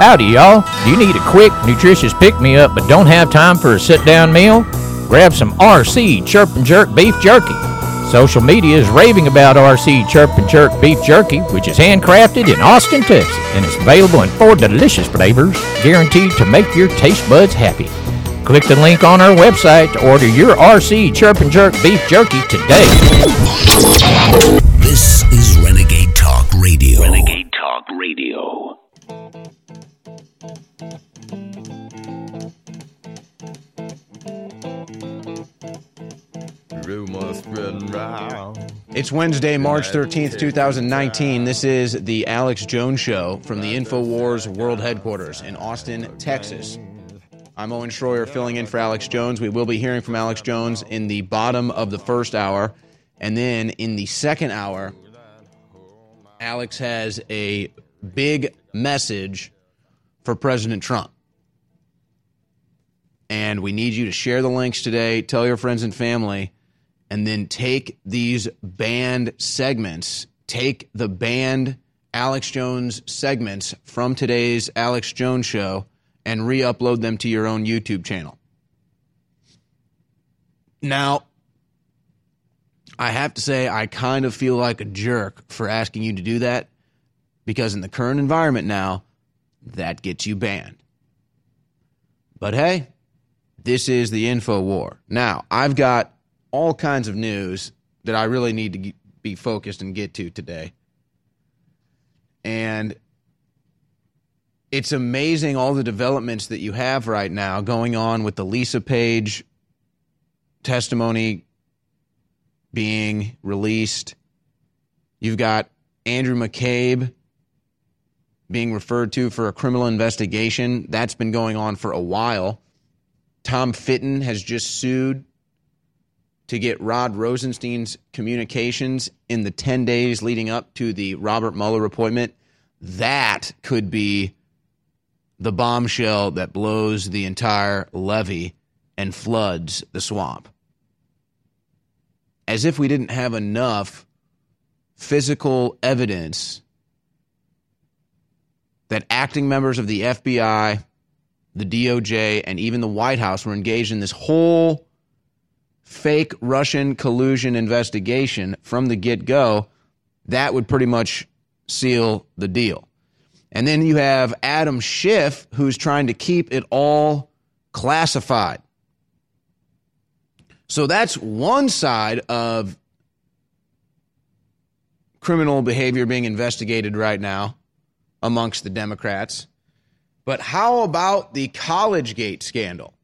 Howdy, y'all. Do you need a quick, nutritious pick me up but don't have time for a sit down meal? Grab some RC Chirp and Jerk beef jerky. Social media is raving about RC Chirp and Jerk beef jerky, which is handcrafted in Austin, Texas, and is available in four delicious flavors, guaranteed to make your taste buds happy. Click the link on our website to order your RC Chirp and Jerk beef jerky today. It's Wednesday, March 13th, 2019. This is the Alex Jones Show from the InfoWars World Headquarters in Austin, Texas. I'm Owen Schroyer filling in for Alex Jones. We will be hearing from Alex Jones in the bottom of the first hour. And then in the second hour, Alex has a big message for President Trump. And we need you to share the links today, tell your friends and family, and then take these banned segments, take the banned Alex Jones segments from today's Alex Jones show and re upload them to your own YouTube channel. Now, I have to say, I kind of feel like a jerk for asking you to do that because in the current environment now, that gets you banned. But hey, this is the info war. Now, I've got all kinds of news that I really need to be focused and get to today. And it's amazing all the developments that you have right now going on with the Lisa Page testimony being released. You've got Andrew McCabe being referred to for a criminal investigation. That's been going on for a while. Tom Fitton has just sued to get Rod Rosenstein's communications in the 10 days leading up to the Robert Mueller appointment. That could be the bombshell that blows the entire levee and floods the swamp. As if we didn't have enough physical evidence that acting members of the FBI, the DOJ, and even the White House were engaged in this whole fake Russian collusion investigation from the get go, that would pretty much seal the deal. And then you have Adam Schiff, who's trying to keep it all classified. So that's one side of criminal behavior being investigated right now amongst the Democrats. But how about the Collegegate scandal?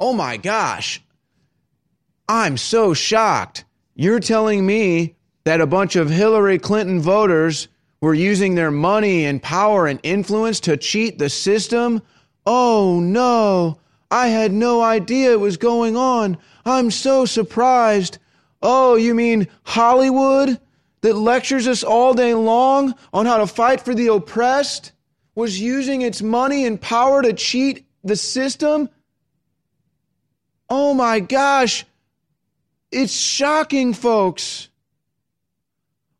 Oh my gosh. I'm so shocked. You're telling me that a bunch of Hillary Clinton voters were using their money and power and influence to cheat the system? Oh no. I had no idea it was going on. I'm so surprised. Oh, you mean Hollywood that lectures us all day long on how to fight for the oppressed was using its money and power to cheat the system? Oh my gosh. It's shocking, folks.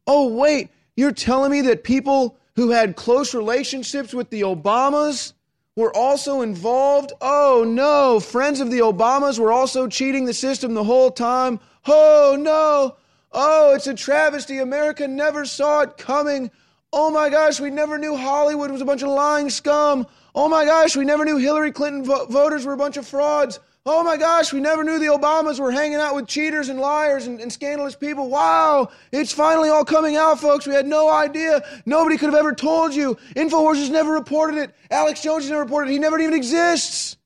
Oh, wait, you're telling me that people who had close relationships with the Obamas were also involved? Oh, no. Friends of the Obamas were also cheating the system the whole time? Oh, no. Oh, it's a travesty. America never saw it coming. Oh my gosh, we never knew Hollywood was a bunch of lying scum. Oh my gosh, we never knew Hillary Clinton vo- voters were a bunch of frauds. Oh my gosh, we never knew the Obamas were hanging out with cheaters and liars and, and, scandalous people. Wow, it's finally all coming out, folks. We had no idea. Nobody could have ever told you. InfoWars has never reported it. Alex Jones has never reported it. He never even exists.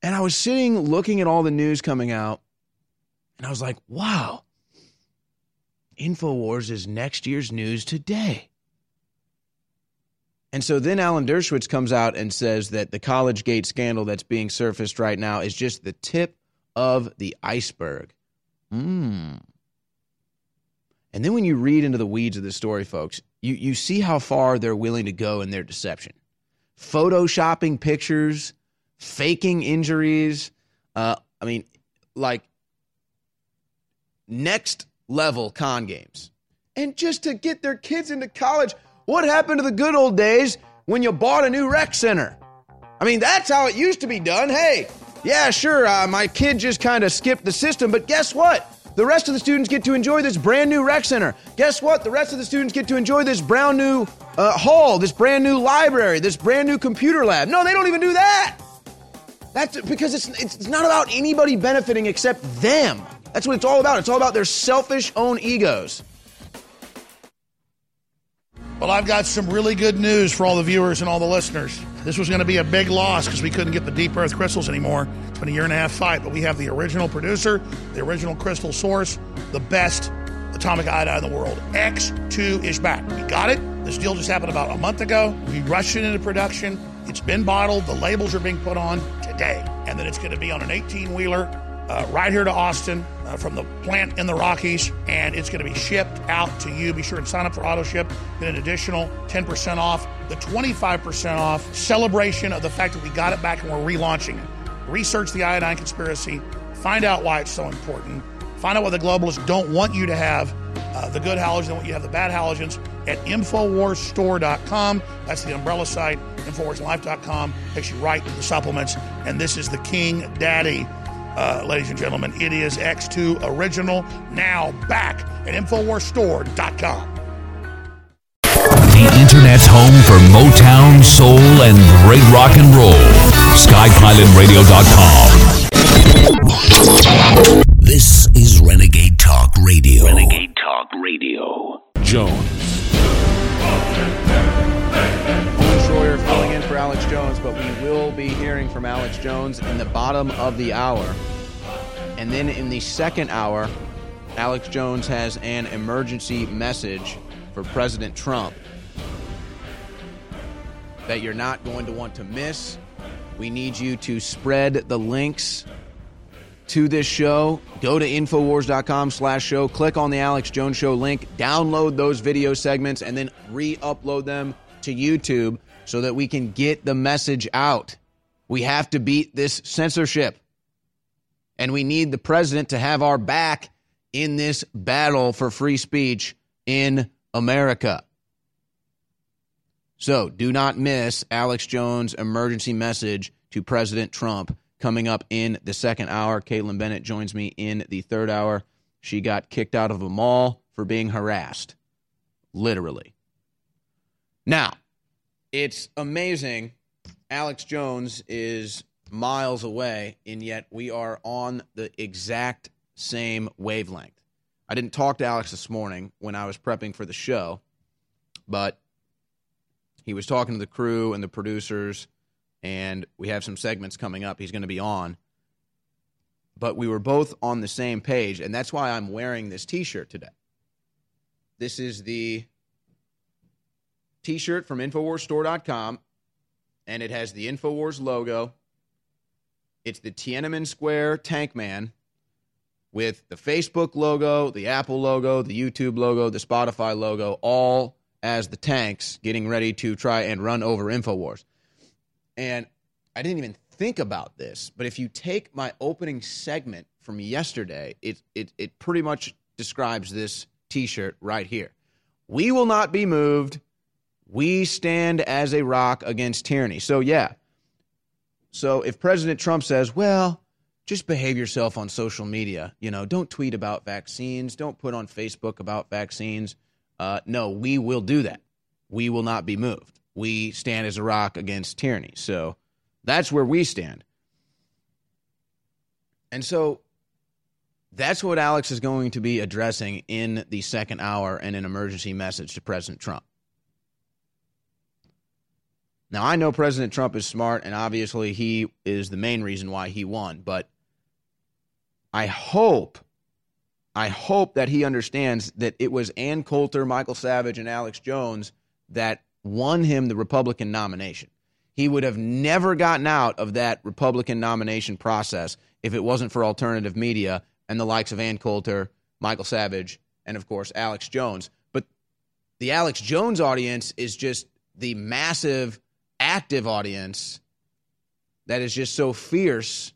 And I was sitting looking at all the news coming out, and I was like, wow, InfoWars is next year's news today. And so then Alan Dershowitz comes out and says that the Collegegate scandal that's being surfaced right now is just the tip of the iceberg. Hmm. And then when you read into the weeds of the story, folks, you, you see how far they're willing to go in their deception. Photoshopping pictures, faking injuries. Uh, I mean, like next level con games. And just to get their kids into college, what happened to the good old days when you bought a new rec center. I mean, that's how it used to be done. Hey, yeah, sure, uh, my kid just kind of skipped the system, but guess what? The rest of the students get to enjoy this brand new rec center. Guess what? The rest of the students get to enjoy this brand new uh, hall, this brand new library, this brand new computer lab. No, they don't even do that. That's because it's, it's not about anybody benefiting except them. That's what it's all about. It's all about their selfish own egos. Well, I've got some really good news for all the viewers and all the listeners. This was going to be a big loss because we couldn't get the deep earth crystals anymore. It's been a year and a half fight, but we have the original producer, the original crystal source, the best atomic iodine in the world. X2 is back. We got it. This deal just happened about a month ago. We rushed it into production. It's been bottled. The labels are being put on today. And then it's going to be on an 18 wheeler uh, right here to Austin uh, from the plant in the Rockies, and it's going to be shipped out to you. Be sure and sign up for auto ship. Get an additional 10% off, the 25% off celebration of the fact that we got it back and we're relaunching it. Research the iodine conspiracy, find out why it's so important, find out what the globalists don't want you to have. Uh, the good halogens, they want you to have the bad halogens at InfoWarsStore.com. That's the umbrella site. InfoWarsLife.com takes you right to the supplements. And this is the King Daddy uh, ladies and gentlemen. It is X2 Original, now back at InfoWarsStore.com. The Internet's home for Motown, soul, and great rock and roll. SkyPilotRadio.com. This is Renegade Talk Radio. Renegade Talk Radio. Jones. Owen Schroyer filling in for Alex Jones, but we will be hearing from Alex Jones in the bottom of the hour. And then in the second hour, Alex Jones has an emergency message for President Trump that you're not going to want to miss. We need you to spread the links to this show. Go to Infowars.com slash show, click on the Alex Jones Show link, download those video segments, and then re upload them to YouTube so that we can get the message out. We have to beat this censorship. And we need the president to have our back in this battle for free speech in America. So do not miss Alex Jones' emergency message to President Trump coming up in the second hour. Kaitlin Bennett joins me in the third hour. She got kicked out of a mall for being harassed, literally. Now, it's amazing. Alex Jones is miles away, and yet we are on the exact same wavelength. I didn't talk to Alex this morning when I was prepping for the show, but he was talking to the crew and the producers, and we have some segments coming up. He's going to be on. But we were both on the same page, and that's why I'm wearing this t shirt today. This is the t shirt from InfoWarsStore.com, and it has the InfoWars logo. It's the Tiananmen Square Tank Man with the Facebook logo, the Apple logo, the YouTube logo, the Spotify logo, all as the tanks getting ready to try and run over InfoWars. And I didn't even think about this, but if you take my opening segment from yesterday, it, it, it pretty much describes this t shirt right here. We will not be moved. We stand as a rock against tyranny. So, yeah. So, if President Trump says, well, just behave yourself on social media, you know, don't tweet about vaccines, don't put on Facebook about vaccines. Uh, no, we will do that. We will not be moved. We stand as a rock against tyranny. So, that's where we stand. And so that's what Alex is going to be addressing in the second hour and an emergency message to President Trump. Now, I know President Trump is smart, and obviously he is the main reason why he won, but I hope, I hope that he understands that it was Ann Coulter, Michael Savage, and Alex Jones that won him the Republican nomination. He would have never gotten out of that Republican nomination process if it wasn't for alternative media and the likes of Ann Coulter, Michael Savage, and of course Alex Jones. But the Alex Jones audience is just the massive active audience that is just so fierce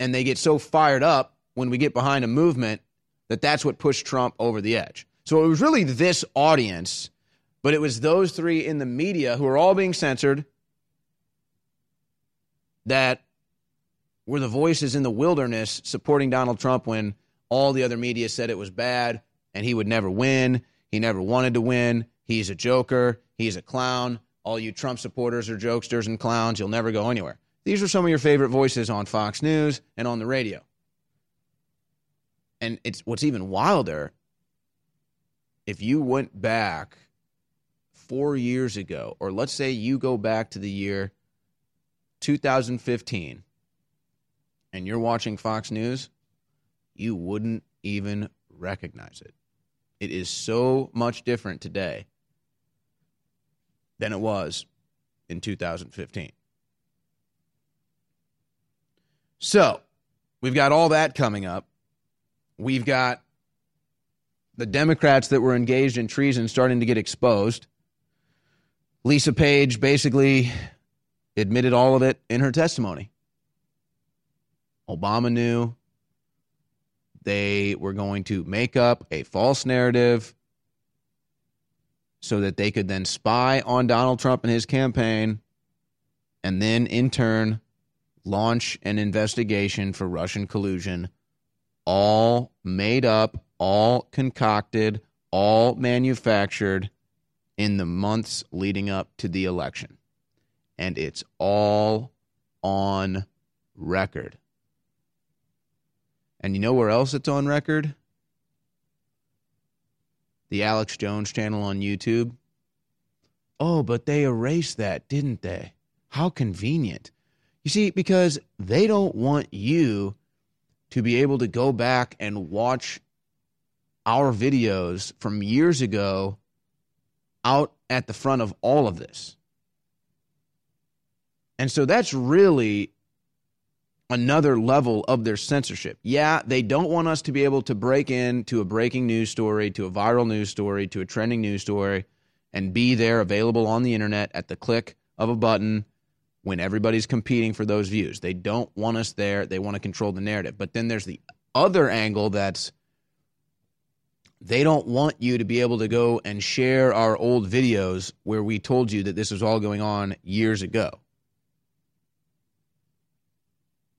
and they get so fired up when we get behind a movement that that's what pushed Trump over the edge. So it was really this audience But it was those three in the media who are all being censored that were the voices in the wilderness supporting Donald Trump when all the other media said it was bad and he would never win. He never wanted to win. He's a joker. He's a clown. All you Trump supporters are jokesters and clowns. You'll never go anywhere. These are some of your favorite voices on Fox News and on the radio. And it's what's even wilder if you went back four years ago, or let's say you go back to the year 2015 and you're watching Fox News, you wouldn't even recognize it. It is so much different today than it was in 2015. So, we've got all that coming up. We've got the Democrats that were engaged in treason starting to get exposed. Lisa Page basically admitted all of it in her testimony. Obama knew they were going to make up a false narrative so that they could then spy on Donald Trump and his campaign and then in turn launch an investigation for Russian collusion all made up, all concocted, all manufactured in the months leading up to the election. And it's all on record. And you know where else it's on record? The Alex Jones channel on YouTube. Oh, but they erased that, didn't they? How convenient. You see, because they don't want you to be able to go back and watch our videos from years ago out at the front of all of this. And so that's really another level of their censorship. Yeah, they don't want us to be able to break into a breaking news story, to a viral news story, to a trending news story, and be there available on the internet at the click of a button when everybody's competing for those views. They don't want us there. They want to control the narrative. But then there's the other angle that's they don't want you to be able to go and share our old videos where we told you that this was all going on years ago.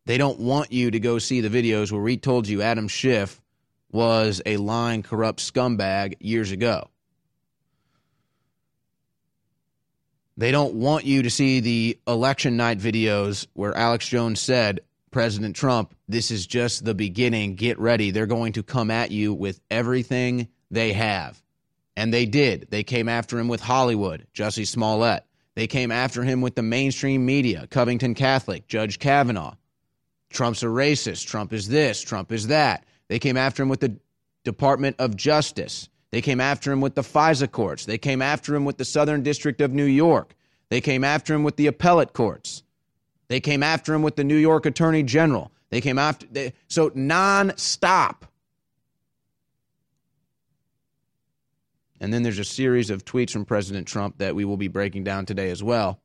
They don't want you to go see the videos where we told you Adam Schiff was a lying, corrupt scumbag years ago. They don't want you to see the election night videos where Alex Jones said, President Trump, this is just the beginning. Get ready. They're going to come at you with everything they have. And they did. They came after him with Hollywood, Jussie Smollett. They came after him with the mainstream media, Covington Catholic, Judge Kavanaugh. Trump's a racist. Trump is this. Trump is that. They came after him with the Department of Justice. They came after him with the FISA courts. They came after him with the Southern District of New York. They came after him with the appellate courts. They came after him with the New York Attorney General. They came after they, so nonstop. And then there's a series of tweets from President Trump that we will be breaking down today as well.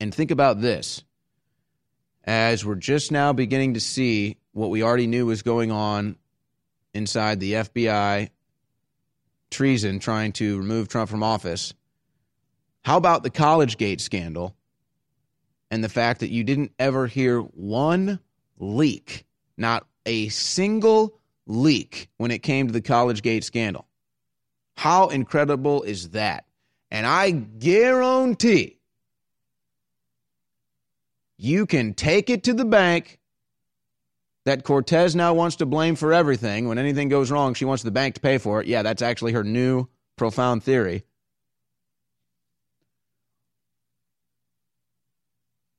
And think about this. As we're just now beginning to see what we already knew was going on inside the FBI treason trying to remove Trump from office. How about the Collegegate scandal and the fact that you didn't ever hear one leak, not a single leak when it came to the Collegegate scandal? How incredible is that? And I guarantee you can take it to the bank that Cortez now wants to blame for everything. When anything goes wrong, she wants the bank to pay for it. Yeah, that's actually her new profound theory.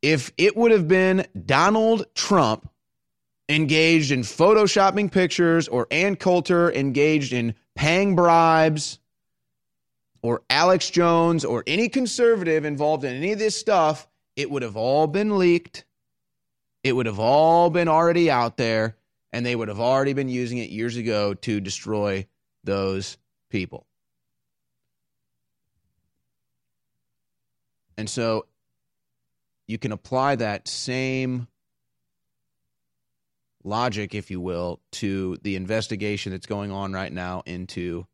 If it would have been Donald Trump engaged in photoshopping pictures or Ann Coulter engaged in paying bribes or Alex Jones or any conservative involved in any of this stuff, it would have all been leaked it would have all been already out there and they would have already been using it years ago to destroy those people. And so you can apply that same logic, if you will, to the investigation that's going on right now into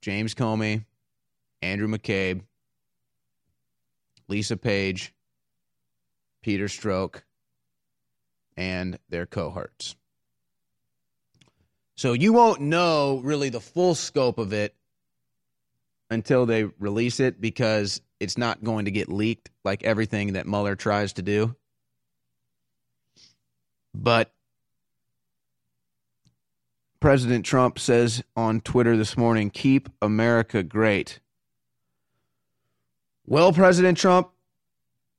James Comey, Andrew McCabe, Lisa Page, Peter Strzok, and their cohorts. So you won't know really the full scope of it until they release it because it's not going to get leaked like everything that Mueller tries to do. But President Trump says on Twitter this morning, keep America great. Well, President Trump,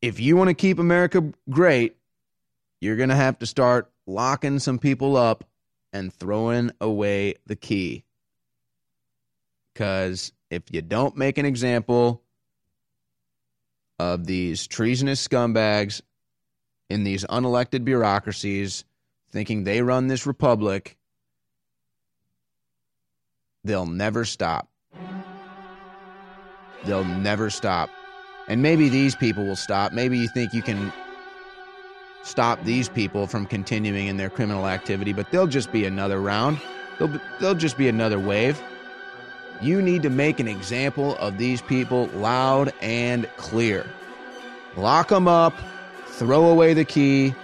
if you want to keep America great, you're going to have to start locking some people up and throwing away the key. Because if you don't make an example of these treasonous scumbags in these unelected bureaucracies thinking they run this republic, they'll never stop. They'll never stop. And maybe these people will stop. Maybe you think you can stop these people from continuing in their criminal activity, but they'll just be another round. They'll, they'll just be another wave. You need to make an example of these people loud and clear. Lock them up, throw away the key,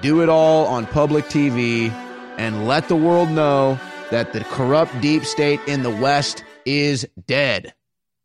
do it all on public TV, and let the world know that the corrupt deep state in the West is dead.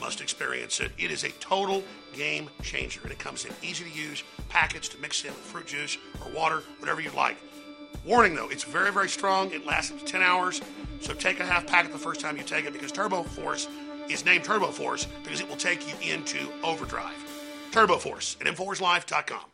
Must experience it. It is a total game changer, and it comes in easy to use packets to mix in with fruit juice or water, whatever you like. Warning though, it's very, very strong. It lasts up to 10 hours, so take a half packet the first time you take it because Turbo Force is named Turbo Force because it will take you into overdrive. Turbo Force at InfoWarsLife.com.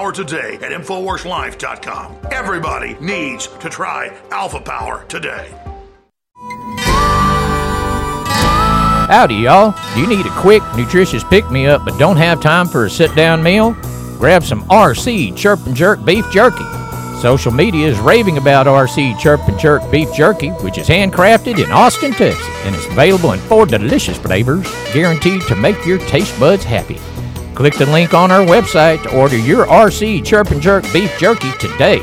today at InfoWarsLife.com. Everybody needs to try Alpha Power today. Howdy, y'all. Do you need a quick, nutritious pick me up but don't have time for a sit down meal? Grab some RC Chirp and Jerk beef jerky. Social media is raving about RC Chirp and Jerk beef jerky, which is handcrafted in Austin, Texas, and is available in four delicious flavors, guaranteed to make your taste buds happy. Click the link on our website to order your RC Chirp and Jerk beef jerky today.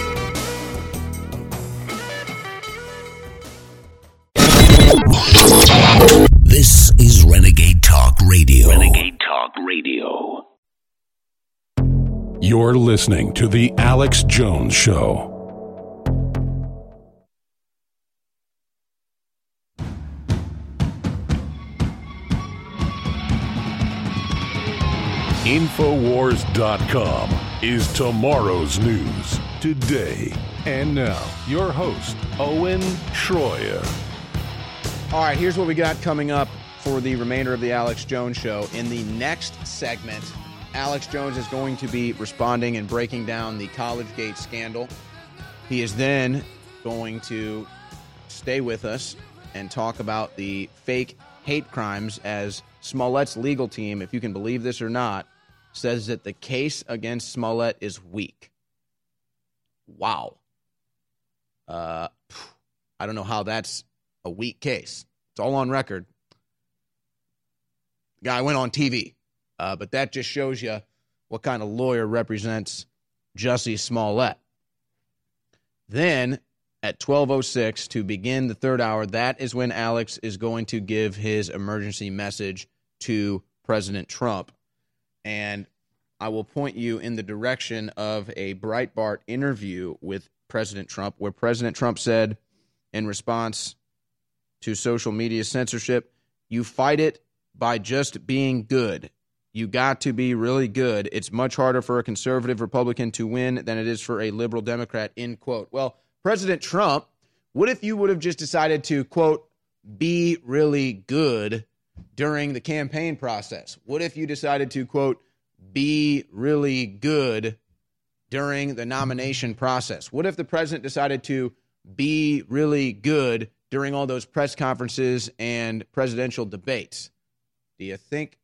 This is Renegade Talk Radio. Renegade Talk Radio. You're listening to The Alex Jones Show. Infowars.com is tomorrow's news today. And now, your host, Owen Schroyer. All right, here's what we got coming up for the remainder of the Alex Jones show. In the next segment, Alex Jones is going to be responding and breaking down the Collegegate scandal. He is then going to stay with us and talk about the fake hate crimes as Smollett's legal team, if you can believe this or not, says that the case against Smollett is weak. Wow. Uh, I don't know how that's a weak case. It's all on record. The guy went on TV, uh, but that just shows you what kind of lawyer represents Jussie Smollett. Then at 12:06 to begin the third hour, that is when Alex is going to give his emergency message to President Trump. And I will point you in the direction of a Breitbart interview with President Trump where President Trump said in response to social media censorship, you fight it by just being good. You got to be really good. It's much harder for a conservative Republican to win than it is for a liberal Democrat, end quote. Well, President Trump, what if you would have just decided to, quote, be really good during the campaign process? What if you decided to, quote, be really good during the nomination process? What if the president decided to be really good during all those press conferences and presidential debates? Do you think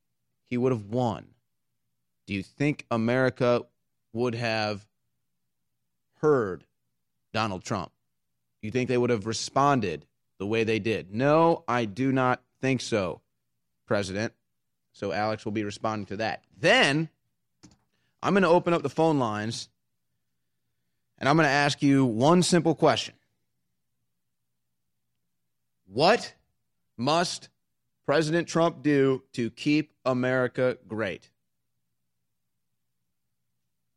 he would have won? Do you think America would have heard Donald Trump? Do you think they would have responded the way they did? No, I do not think so, President. So Alex will be responding to that. Then I'm going to open up the phone lines and I'm going to ask you one simple question What must President Trump do to keep America great?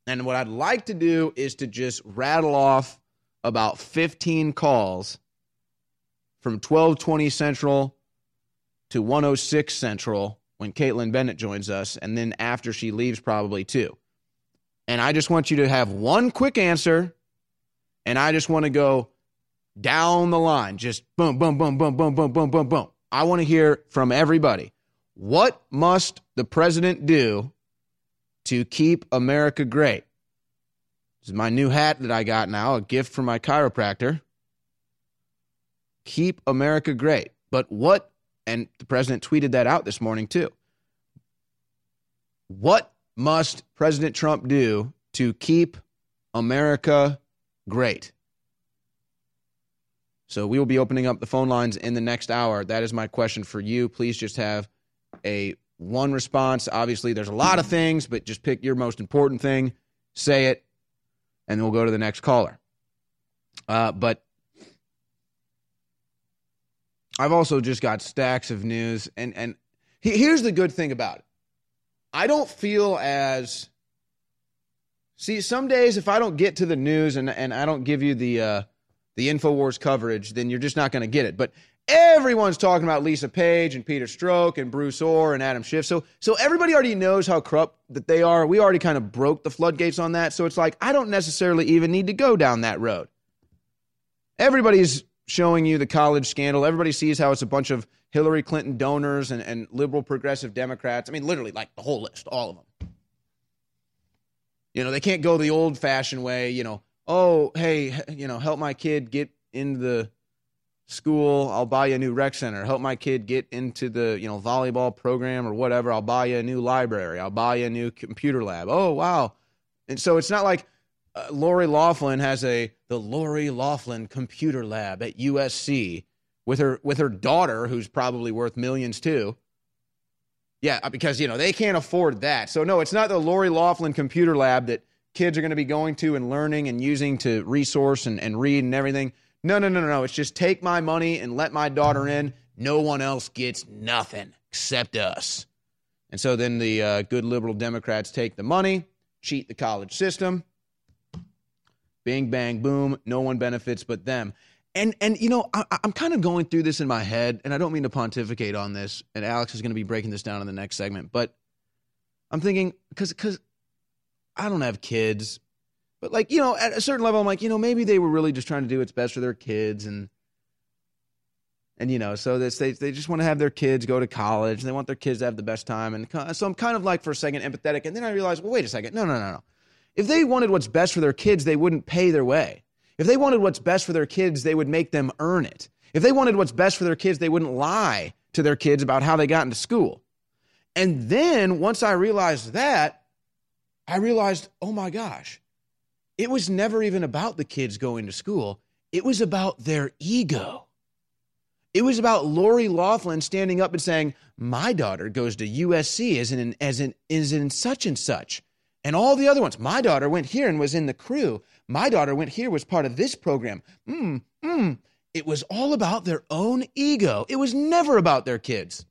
And what I'd like to do is to just rattle off about 15 calls from 1220 Central to 106 Central when Kaitlin Bennett joins us, and then after she leaves, probably too. And I just want you to have one quick answer, and I just want to go down the line, just boom, boom, boom, boom, boom, boom, boom, boom, boom. I want to hear from everybody. What must the president do to keep America great? This is my new hat that I got now, a gift from my chiropractor. Keep America great. But what, and the president tweeted that out this morning too. What must President Trump do to keep America great? So we will be opening up the phone lines in the next hour. That is my question for you. Please just have a one response. Obviously, there's a lot of things, but just pick your most important thing, say it, and then we'll go to the next caller. Uh, but I've also just got stacks of news, and and here's the good thing about it. I don't feel as See, some days if I don't get to the news and, and I don't give you the uh, the Infowars coverage, then you're just not going to get it. But everyone's talking about Lisa Page and Peter Strzok and Bruce Ohr and Adam Schiff. So so everybody already knows how corrupt that they are. We already kind of broke the floodgates on that. So it's like I don't necessarily even need to go down that road. Everybody's showing you the college scandal. Everybody sees how it's a bunch of Hillary Clinton donors and, and liberal progressive Democrats. I mean, literally, like the whole list, all of them. You know, they can't go the old fashioned way, you know, oh, hey, you know, help my kid get into the school. I'll buy you a new rec center. Help my kid get into the, you know, volleyball program or whatever. I'll buy you a new library. I'll buy you a new computer lab. Oh, wow. And so it's not like uh, Lori Loughlin has a the Lori Loughlin Computer Lab at USC with her with her daughter, who's probably worth millions too. Yeah, uh, because you know they can't afford that. So no, it's not the Lori Loughlin Computer Lab that kids are going to be going to and learning and using to resource and, and read and everything. No, no, no, no, no. It's just take my money and let my daughter in. No one else gets nothing except us. And so then the uh, good liberal Democrats take the money, cheat the college system, Bing, bang, boom. No one benefits but them. And and you know, I, am kind of going through this in my head, and I don't mean to pontificate on this. And Alex is going to be breaking this down in the next segment, but I'm thinking because because I don't have kids, but like you know, at a certain level, I'm like, you know, maybe they were really just trying to do what's best for their kids, and and you know, so this they they just want to have their kids go to college, and they want their kids to have the best time, and so I'm kind of like for a second empathetic, and then I realize, well, wait a second, no, no, no, no. If they wanted what's best for their kids, they wouldn't pay their way. If they wanted what's best for their kids, they would make them earn it. If they wanted what's best for their kids, they wouldn't lie to their kids about how they got into school. And then once I realized that, I realized, oh my gosh, it was never even about the kids going to school. It was about their ego. It was about Lori Loughlin standing up and saying, "My daughter goes to USC as in as in is in such and such, and all the other ones. My daughter went here and was in the crew. My daughter went here, was part of this program. Mm, mm. It was all about their own ego. It was never about their kids.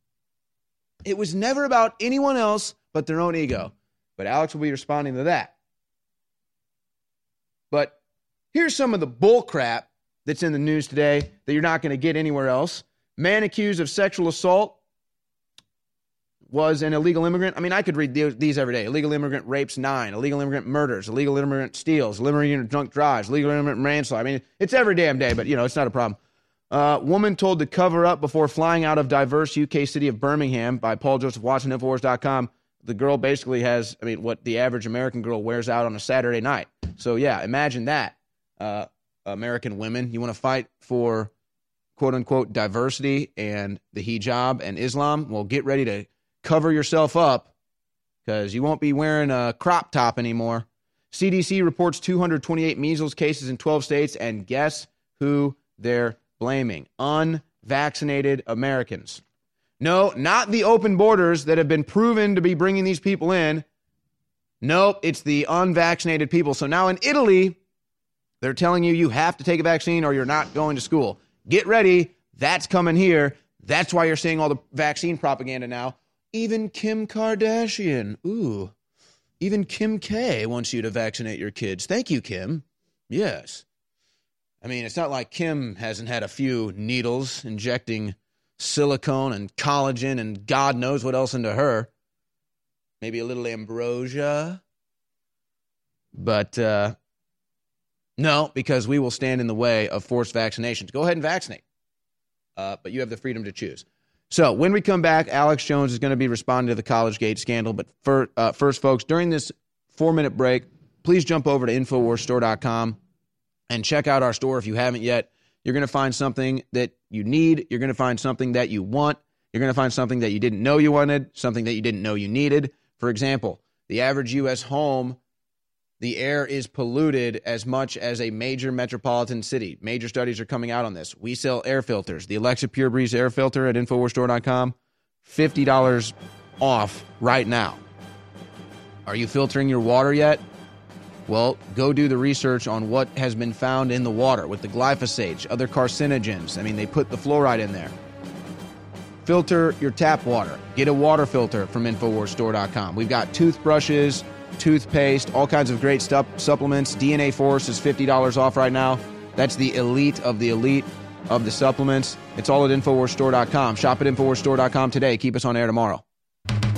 It was never about anyone else but their own ego. But Alex will be responding to that. But here's some of the bull crap that's in the news today that you're not going to get anywhere else. Man accused of sexual assault was an illegal immigrant. I mean, I could read these every day. Illegal immigrant rapes nine, illegal immigrant murders, illegal immigrant steals, illegal immigrant drunk drives, illegal immigrant manslaughter. I mean, it's every damn day, but you know, it's not a problem. Uh, woman told to cover up before flying out of diverse UK city of Birmingham by Paul Joseph Watson, Infowars.com. The girl basically has, I mean, what the average American girl wears out on a Saturday night. So, yeah, imagine that. Uh, American women, you want to fight for quote unquote diversity and the hijab and Islam? Well, get ready to cover yourself up because you won't be wearing a crop top anymore. CDC reports 228 measles cases in 12 states, and guess who they're blaming? Unvaccinated Americans. No, not the open borders that have been proven to be bringing these people in. Nope, it's the unvaccinated people. So now in Italy, they're telling you you have to take a vaccine or you're not going to school. Get ready. That's coming here. That's why you're seeing all the vaccine propaganda now. Even Kim Kardashian. Ooh. Even Kim K wants you to vaccinate your kids. Thank you, Kim. Yes. I mean, it's not like Kim hasn't had a few needles injecting silicone and collagen and God knows what else into her. Maybe a little ambrosia. But uh, no, because we will stand in the way of forced vaccinations. Go ahead and vaccinate. Uh, but you have the freedom to choose. So when we come back, Alex Jones is going to be responding to the College Gate scandal. But for, uh, first, folks, during this four minute break, please jump over to InfoWarsStore.com and check out our store if you haven't yet. You're going to find something that you need. You're going to find something that you want. You're going to find something that you didn't know you wanted, something that you didn't know you needed. For example, the average U.S. home the air is polluted as much as a major metropolitan city. Major studies are coming out on this. We sell air filters. The Alexapure Breeze air filter at InfoWarsStore.com, $50 off right now. Are you filtering your water yet? Well, go do the research on what has been found in the water with the glyphosate, other carcinogens. I mean, they put the fluoride in there. Filter your tap water. Get a water filter from InfoWarsStore.com. We've got toothbrushes toothpaste, all kinds of great stuff, supplements. DNA Force is $50 off right now. That's the elite of the elite of the supplements. It's all at InfoWarsStore.com. Shop at InfoWarsStore.com today. Keep us on air tomorrow.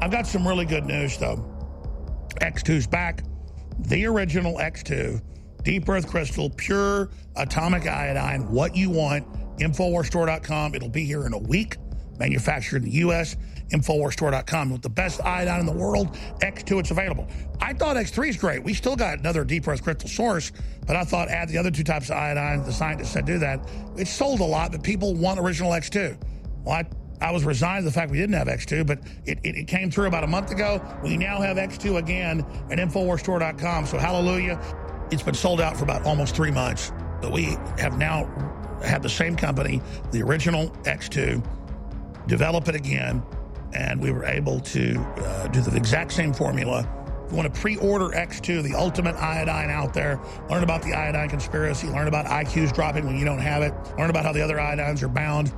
I've got some really good news, though. X2's back. The original X2, deep earth crystal, pure atomic iodine, what you want. Infowarsstore.com. It'll be here in a week. Manufactured in the U.S. Infowarsstore.com. With the best iodine in the world, X2, it's available. I thought X3 is great. We still got another deep earth crystal source, but I thought add the other two types of iodine. The scientists said do that. It sold a lot, but people want original X2. Well, I I was resigned to the fact we didn't have X2, but it, it, it, came through about a month ago. We now have X2 again at InfoWarsStore.com. So hallelujah. It's been sold out for about almost three months. But we have now had the same company, the original X2, develop it again. And we were able to uh, do the exact same formula. If you want to pre-order X2, the ultimate iodine out there, learn about the iodine conspiracy, learn about IQs dropping when you don't have it, learn about how the other iodines are bound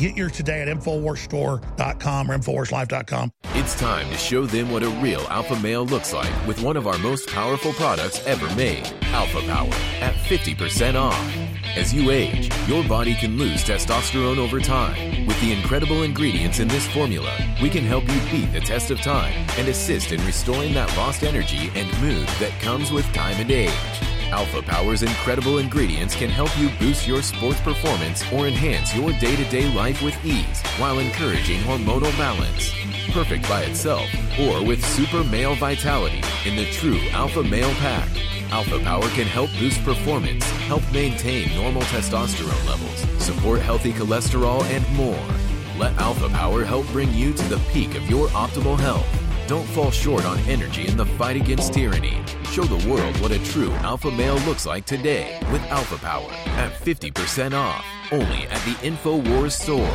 Get yours today at InfoWarsStore.com or InfoWarsLife.com. It's time to show them what a real alpha male looks like with one of our most powerful products ever made, Alpha Power, at 50% off. As you age, your body can lose testosterone over time. With the incredible ingredients in this formula, we can help you beat the test of time and assist in restoring that lost energy and mood that comes with time and age. Alpha Power's incredible ingredients can help you boost your sports performance or enhance your day to day life with ease while encouraging hormonal balance. Perfect by itself or with super male vitality in the true Alpha Male Pack. Alpha Power can help boost performance, help maintain normal testosterone levels, support healthy cholesterol, and more. Let Alpha Power help bring you to the peak of your optimal health. Don't fall short on energy in the fight against tyranny. Show the world what a true alpha male looks like today with Alpha Power at 50% off, only at the InfoWars store.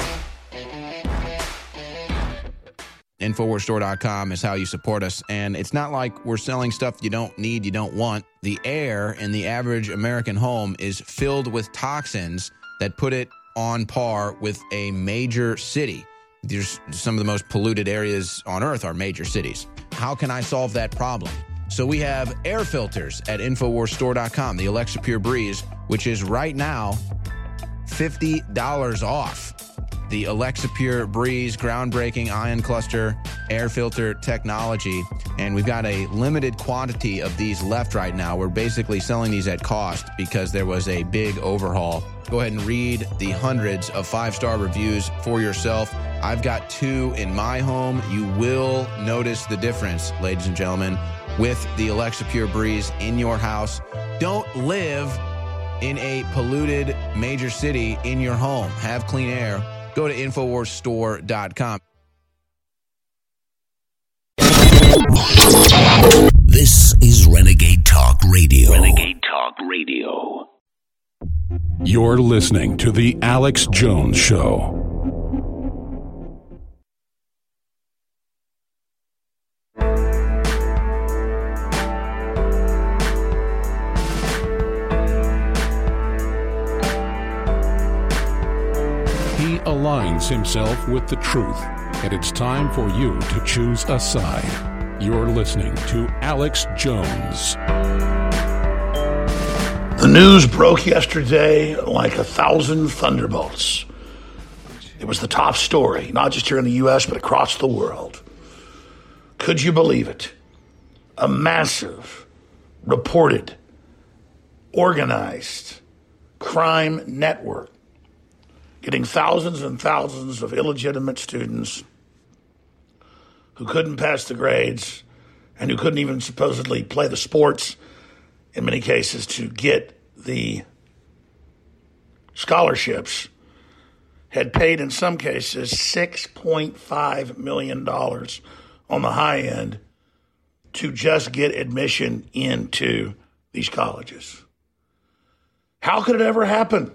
Infowarsstore.com is how you support us. And it's not like we're selling stuff you don't need, you don't want. The air in the average American home is filled with toxins that put it on par with a major city. There's some of the most polluted areas on earth are major cities. How can I solve that problem? So we have air filters at InfoWarsStore.com, the Alexapure Breeze, which is right now $50 off. The Alexapure Breeze groundbreaking ion cluster air filter technology. And we've got a limited quantity of these left right now. We're basically selling these at cost because there was a big overhaul. Go ahead and read the hundreds of five star reviews for yourself. I've got two in my home. You will notice the difference, ladies and gentlemen, with the Alexapure Breeze in your house. Don't live in a polluted major city in your home. Have clean air. Go to InfoWarsStore.com. This is Renegade Talk Radio. Renegade Talk Radio. You're listening to The Alex Jones Show. He aligns himself with the truth, and it's time for you to choose a side. You're listening to Alex Jones. The news broke yesterday like a thousand thunderbolts. It was the top story, not just here in the U.S., but across the world. Could you believe it? a massive, reported, organized crime network getting thousands and thousands of illegitimate students who couldn't pass the grades and who couldn't even supposedly play the sports in many cases to get the scholarships had paid in some cases $6.5 million on the high end to just get admission into these colleges. How could it ever happen?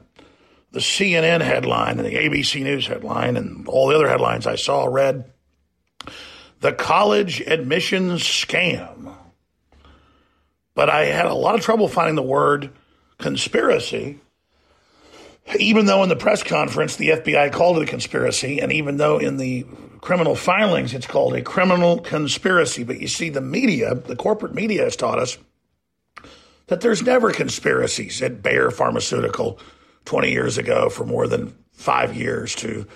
The CNN headline and the ABC News headline and all the other headlines I saw read the college admissions scam. But I had a lot of trouble finding the word conspiracy, even though in the press conference the FBI called it a conspiracy, and even though in the criminal filings it's called a criminal conspiracy. But you see, the media, the corporate media has taught us that there's never conspiracies at Bayer Pharmaceutical 20 years ago for more than five years to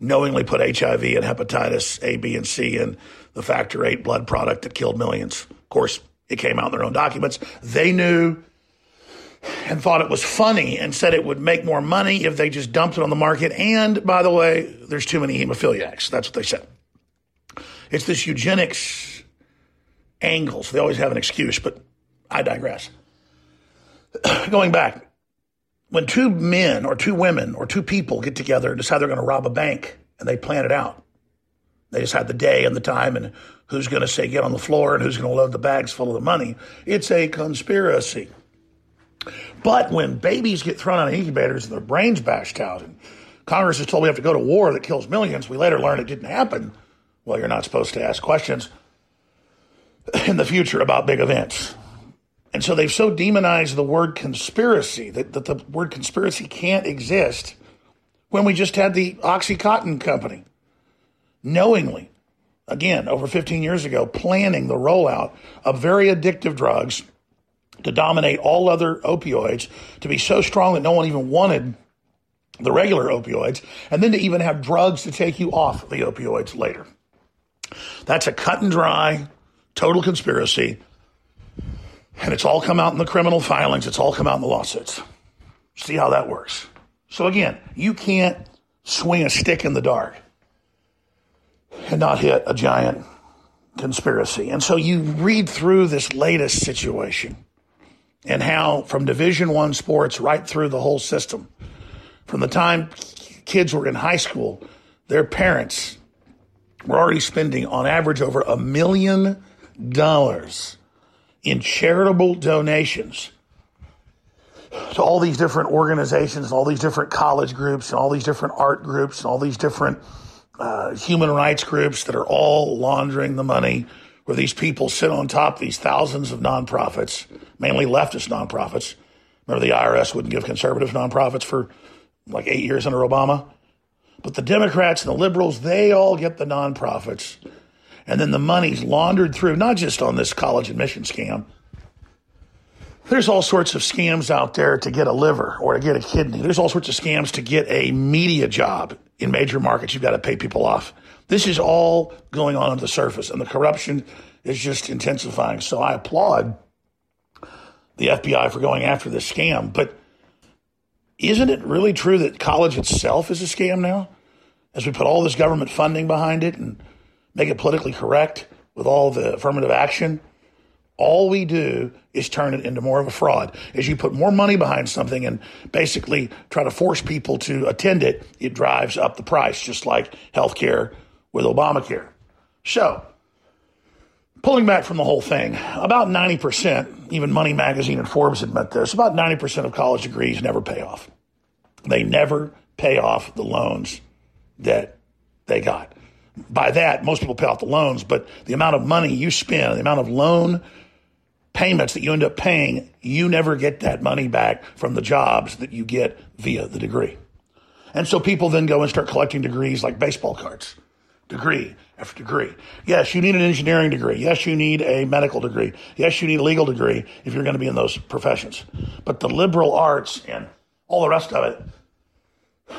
knowingly put HIV and hepatitis A, B, and C in the factor eight blood product that killed millions. Of course, it came out in their own documents. They knew and thought it was funny and said it would make more money if they just dumped it on the market. And by the way, there's too many hemophiliacs. That's what they said. It's this eugenics angle. So they always have an excuse, but I digress. Going back, when two men or two women or two people get together and decide they're going to rob a bank and they plan it out, they decide the day and the time and who's going to say get on the floor and who's going to load the bags full of the money. It's a conspiracy. But when babies get thrown out of incubators and their brains bashed out, and Congress is told we have to go to war that kills millions, we later learn it didn't happen. Well, you're not supposed to ask questions in the future about big events. And so they've so demonized the word conspiracy that, that the word conspiracy can't exist when we just had the Oxycontin company knowingly, again, over 15 years ago, planning the rollout of very addictive drugs to dominate all other opioids, to be so strong that no one even wanted the regular opioids, and then to even have drugs to take you off the opioids later. That's a cut and dry, total conspiracy and it's all come out in the criminal filings, it's all come out in the lawsuits. See how that works. So again, you can't swing a stick in the dark and not hit a giant conspiracy. And so you read through this latest situation and how from division 1 sports right through the whole system. From the time kids were in high school their parents were already spending on average over a million dollars in charitable donations to all these different organizations and all these different college groups and all these different art groups and all these different uh, human rights groups that are all laundering the money where these people sit on top of these thousands of nonprofits, mainly leftist nonprofits. Remember, the IRS wouldn't give conservative nonprofits for like eight years under Obama? But the Democrats and the liberals, they all get the nonprofits and then the money's laundered through, not just on this college admission scam. There's all sorts of scams out there to get a liver or to get a kidney. There's all sorts of scams to get a media job in major markets. You've got to pay people off. This is all going on under the surface, and the corruption is just intensifying. So I applaud the FBI for going after this scam. But isn't it really true that college itself is a scam now? As we put all this government funding behind it and make it politically correct with all the affirmative action. All we do is turn it into more of a fraud. As you put more money behind something and basically try to force people to attend it, it drives up the price, just like healthcare with Obamacare. So, pulling back from the whole thing, about 90%, even Money Magazine and Forbes admit this, about 90% of college degrees never pay off. They never pay off the loans that they got by that, most people pay off the loans, but the amount of money you spend, the amount of loan payments that you end up paying, you never get that money back from the jobs that you get via the degree. And so people then go and start collecting degrees like baseball cards, degree degree. Yes, you need an engineering degree. Yes, you need a medical degree. Yes, you need a legal degree if you're going to be in those professions. But the liberal arts and all the rest of it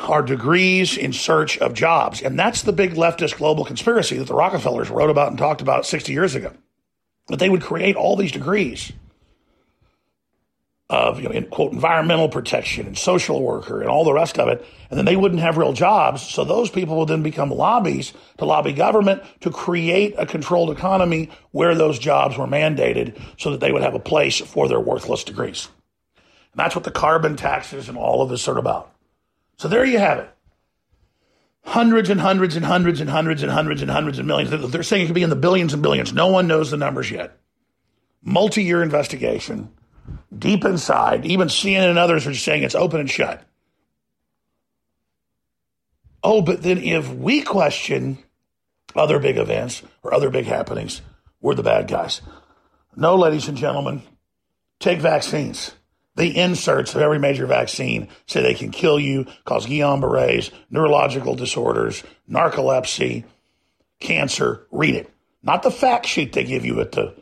are degrees in search of jobs. And that's the big leftist global conspiracy that the Rockefellers wrote about and talked about 60 years ago. that they would create all these degrees of you know, in, quote environmental protection and social worker and all the rest of it, and then they wouldn't have real jobs. So those people would then become lobbies to lobby government to create a controlled economy where those jobs were mandated, so that they would have a place for their worthless degrees. And that's what the carbon taxes and all of this are about. So there you have it. Hundreds and hundreds and hundreds and hundreds and hundreds and hundreds of millions. They're saying it could be in the billions and billions. No one knows the numbers yet. Multi year investigation deep inside, even CNN and others are saying it's open and shut. Oh, but then if we question other big events or other big happenings, we're the bad guys. No, ladies and gentlemen, take vaccines. The inserts of every major vaccine say they can kill you, cause Guillain Barre's, neurological disorders, narcolepsy, cancer. Read it. Not the fact sheet they give you at the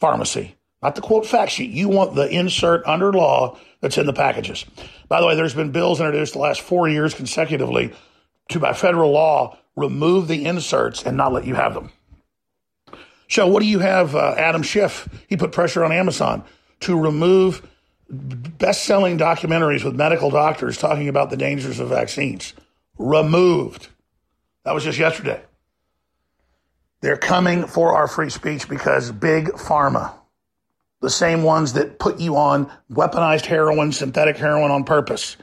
pharmacy not the quote fact sheet. You want the insert under law that's in the packages. By the way, there's been bills introduced the last four years consecutively to, by federal law, remove the inserts and not let you have them. So, what do you have? Uh, Adam Schiff, he put pressure on Amazon to remove best selling documentaries with medical doctors talking about the dangers of vaccines. Removed. That was just yesterday. They're coming for our free speech because big pharma the same ones that put you on weaponized heroin, synthetic heroin on purpose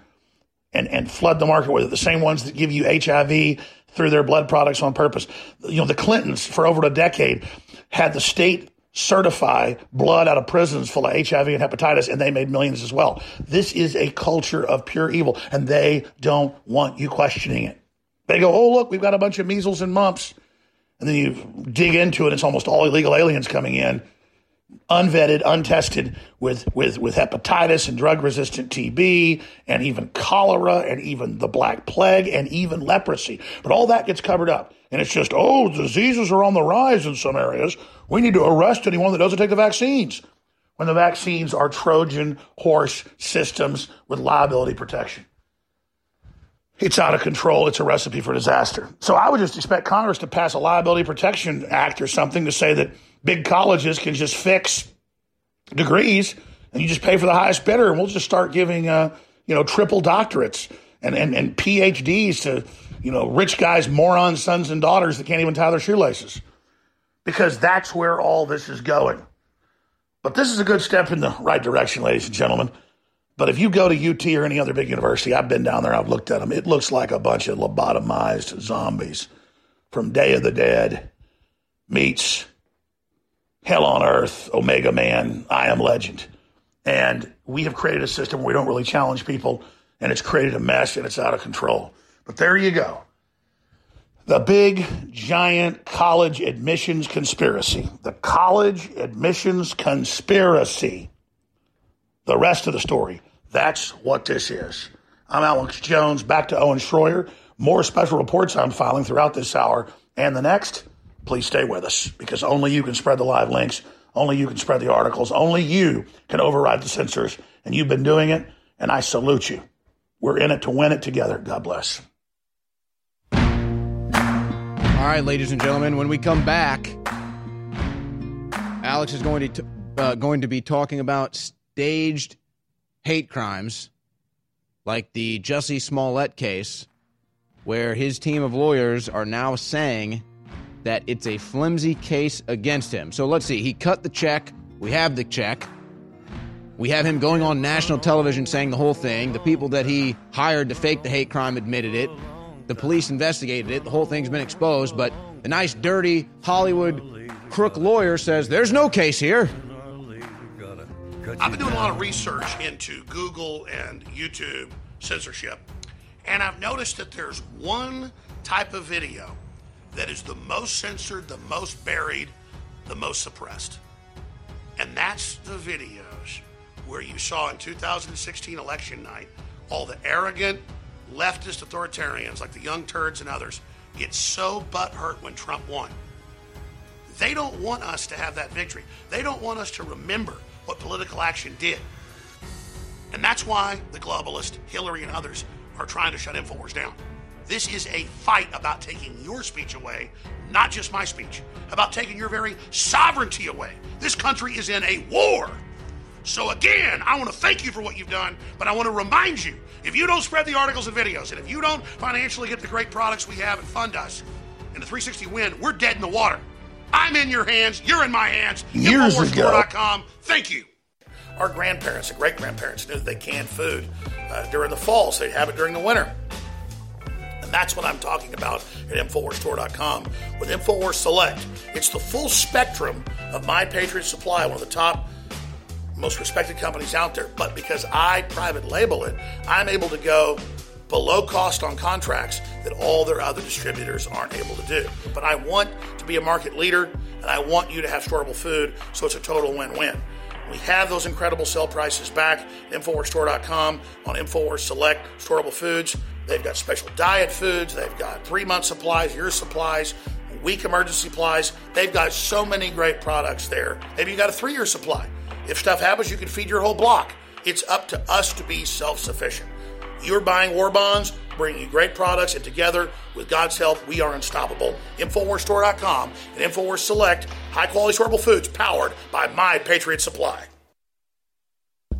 and, and flood the market with it. The same ones that give you HIV through their blood products on purpose. You know, the Clintons for over a decade had the state certify blood out of prisons full of HIV and hepatitis, and they made millions as well. This is a culture of pure evil, and they don't want you questioning it. They go, oh, look, we've got a bunch of measles and mumps. And then you dig into it, it's almost all illegal aliens coming in unvetted, untested with, with, with hepatitis and drug resistant TB and even cholera and even the Black Plague and even leprosy. But all that gets covered up. And it's just, oh, diseases are on the rise in some areas. We need to arrest anyone that doesn't take the vaccines. When the vaccines are Trojan horse systems with liability protection. It's out of control. It's a recipe for disaster. So I would just expect Congress to pass a liability protection act or something to say that big colleges can just fix degrees and you just pay for the highest bidder and we'll just start giving uh, you know triple doctorates and, and, and phds to you know rich guys morons sons and daughters that can't even tie their shoelaces. Because that's where all this is going. But this is a good step in the right direction ladies and gentlemen. But if you go to ut or any other big university i've been down there i've looked at them it looks like a bunch of lobotomized zombies from day of the dead meets Hell on Earth, Omega Man, I Am Legend. And we have created a system where we don't really challenge people, and it's created a mess and it's out of control. But there you go. The big, giant college admissions conspiracy. The college admissions conspiracy. The rest of the story. That's what this is. I'm Alex Jones, back to Owen Schroyer. More special reports I'm filing throughout this hour and the next please stay with us because only you can spread the live links. Only you can spread the articles. Only you can override the censors. And you've been doing it, and I salute you. We're in it to win it together. God bless. All right, ladies and gentlemen, when we come back, Alex is going to uh, going to be talking about staged hate crimes, like the Jussie Smollett case, where his team of lawyers are now saying that it's a flimsy case against him. So let's see. He cut the check. We have the check. We have him going on national television saying the whole thing. The people that he hired to fake the hate crime admitted it. The police investigated it. The whole thing's been exposed. But the nice, dirty Hollywood crook lawyer says there's no case here. I've been doing a lot of research into Google and YouTube censorship, and I've noticed that there's one type of video that is the most censored, the most buried, the most suppressed. And that's the videos where you saw in 2016 election night all the arrogant leftist authoritarians like the Young Turds and others get so butthurt when Trump won. They don't want us to have that victory. They don't want us to remember what political action did. And that's why the globalist, Hillary, and others are trying to shut InfoWars down. This is a fight about taking your speech away, not just my speech, about taking your very sovereignty away. This country is in a war. So, again, I want to thank you for what you've done, but I want to remind you if you don't spread the articles and videos, and if you don't financially get the great products we have and fund us in the 360 win, we're dead in the water. I'm in your hands, you're in my hands. Years ago. Infowarsstore.com. Thank you. Our grandparents and great grandparents knew that they canned food uh, during the fall, so they'd have it during the winter. And that's what I'm talking about at InfoWarsStore.com with InfoWars Select. It's the full spectrum of My Patriot Supply, one of the top, most respected companies out there. But because I private label it, I'm able to go below cost on contracts that all their other distributors aren't able to do. But I want to be a market leader and I want you to have storeable food, so it's a total win win. We have those incredible sell prices back InfoWarsStore.com on InfoWars Select Storeable Foods. They've got special diet foods. They've got three month supplies, year supplies, week emergency supplies. They've got so many great products there. Maybe you got a three year supply. If stuff happens, you can feed your whole block. It's up to us to be self sufficient. You're buying war bonds, bringing you great products, and together, with God's help, we are unstoppable. InfoWarsStore.com and InfoWars Select, high quality storeable foods powered by My Patriot Supply.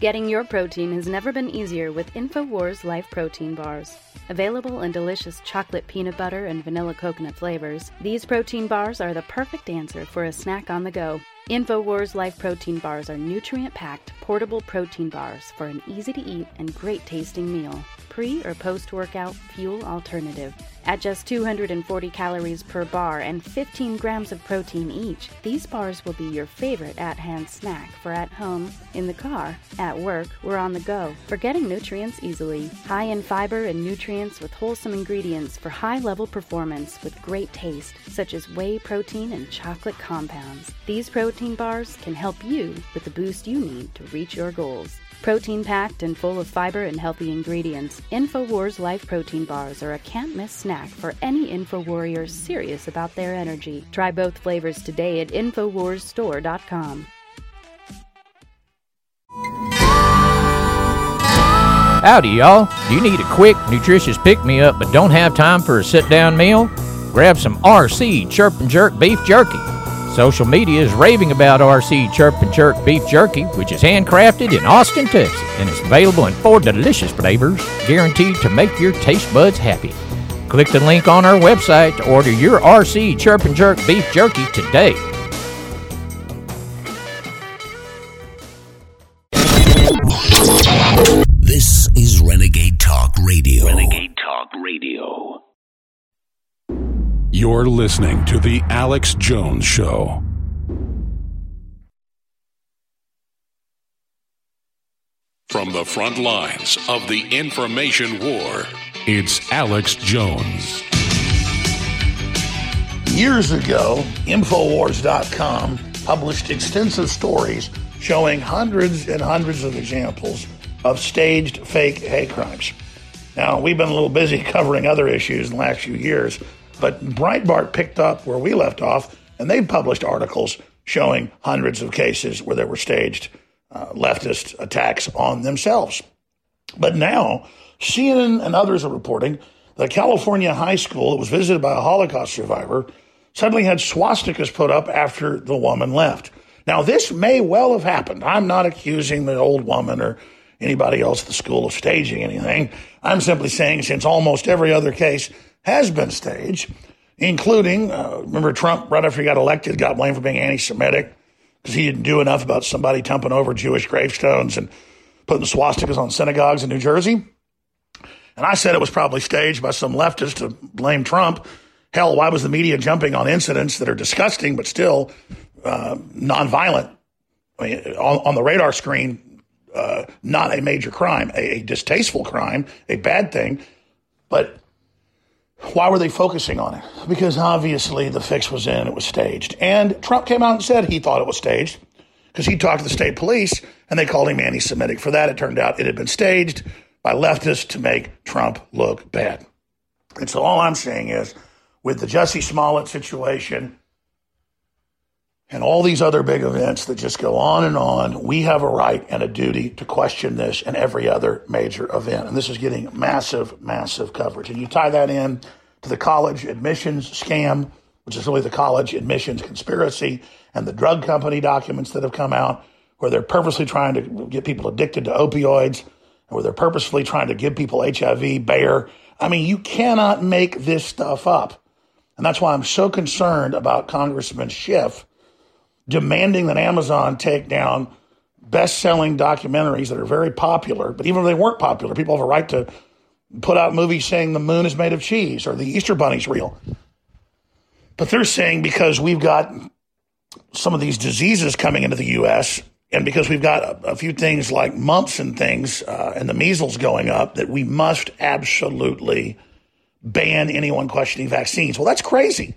Getting your protein has never been easier with InfoWars Life Protein Bars. Available in delicious chocolate peanut butter and vanilla coconut flavors, these protein bars are the perfect answer for a snack on the go. InfoWars Life Protein Bars are nutrient packed, portable protein bars for an easy to eat and great tasting meal. Pre or post workout fuel alternative. At just 240 calories per bar and 15 grams of protein each, these bars will be your favorite at hand snack for at home, in the car, at work, or on the go. For getting nutrients easily. High in fiber and nutrients with wholesome ingredients for high level performance with great taste, such as whey protein and chocolate compounds. These protein bars can help you with the boost you need to reach your goals. Protein packed and full of fiber and healthy ingredients, InfoWars Life Protein Bars are a can't miss snack for any Info warrior serious about their energy. Try both flavors today at InfoWarsStore.com. Howdy, y'all. Do you need a quick, nutritious pick me up but don't have time for a sit down meal? Grab some RC Chirp and Jerk beef jerky. Social media is raving about RC Chirp and Jerk beef jerky, which is handcrafted in Austin, Texas, and is available in four delicious flavors, guaranteed to make your taste buds happy. Click the link on our website to order your RC Chirp and Jerk beef jerky today. You're listening to The Alex Jones Show. From the front lines of the information war, it's Alex Jones. Years ago, Infowars.com published extensive stories showing hundreds and hundreds of examples of staged fake hate crimes. Now, we've been a little busy covering other issues in the last few years, but Breitbart picked up where we left off, and they've published articles showing hundreds of cases where there were staged uh, leftist attacks on themselves. But now, CNN and others are reporting that a California high school that was visited by a Holocaust survivor suddenly had swastikas put up after the woman left. Now, this may well have happened. I'm not accusing the old woman or anybody else at the school of staging anything. I'm simply saying since almost every other case has been staged, including, uh, remember Trump, right after he got elected, got blamed for being anti Semitic because he didn't do enough about somebody tumping over Jewish gravestones and putting swastikas on synagogues in New Jersey. And I said it was probably staged by some leftist to blame Trump. Hell, why was the media jumping on incidents that are disgusting but still uh, nonviolent? I mean, on, on the radar screen, uh, not a major crime, a, a distasteful crime, a bad thing. But why were they focusing on it? Because obviously the fix was in, it was staged. And Trump came out and said he thought it was staged because he talked to the state police and they called him anti Semitic. For that, it turned out it had been staged by leftists to make Trump look bad. And so all I'm saying is with the Jussie Smollett situation and all these other big events that just go on and on, we have a right and a duty to question this and every other major event. And this is getting massive, massive coverage. And you tie that in to the college admissions scam, which is really the college admissions conspiracy, and the drug company documents that have come out where they're purposely trying to get people addicted to opioids, and where they're purposefully trying to give people HIV, Bayer. I mean, you cannot make this stuff up. And that's why I'm so concerned about Congressman Schiff demanding that Amazon take down best selling documentaries that are very popular. But even if they weren't popular, people have a right to put out movies saying the moon is made of cheese or the Easter Bunny's real. But they're saying because we've got some of these diseases coming into the U.S., and because we've got a, a few things like mumps and things uh, and the measles going up, that we must absolutely ban anyone questioning vaccines. Well, that's crazy.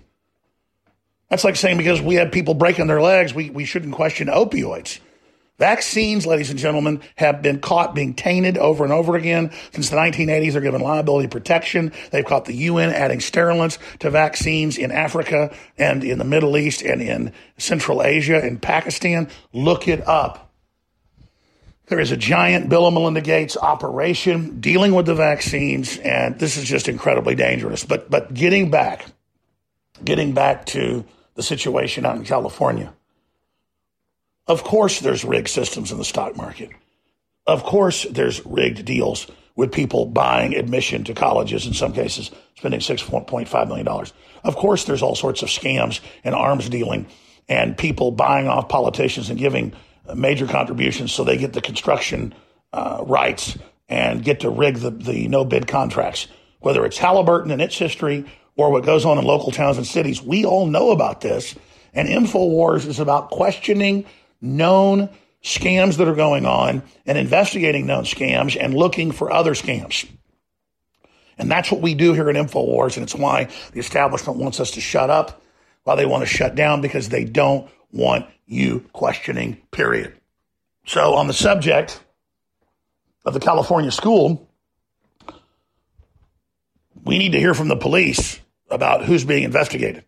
That's like saying because we have people breaking their legs, we, we shouldn't question opioids. Vaccines, ladies and gentlemen, have been caught being tainted over and over again since the 1980s. They're given liability protection. They've caught the UN adding sterilants to vaccines in Africa and in the Middle East and in Central Asia and Pakistan. Look it up. There is a giant Bill and Melinda Gates operation dealing with the vaccines, and this is just incredibly dangerous. But but getting back, getting back to the situation out in California. Of course, there's rigged systems in the stock market. Of course, there's rigged deals with people buying admission to colleges, in some cases, spending $6.5 million. Of course, there's all sorts of scams and arms dealing and people buying off politicians and giving major contributions so they get the construction uh, rights and get to rig the, the no bid contracts. Whether it's Halliburton and its history or what goes on in local towns and cities. We all know about this. And InfoWars is about questioning known scams that are going on and investigating known scams and looking for other scams. And that's what we do here at InfoWars. And it's why the establishment wants us to shut up, why they want to shut down, because they don't want you questioning, period. So, on the subject of the California school, we need to hear from the police about who's being investigated.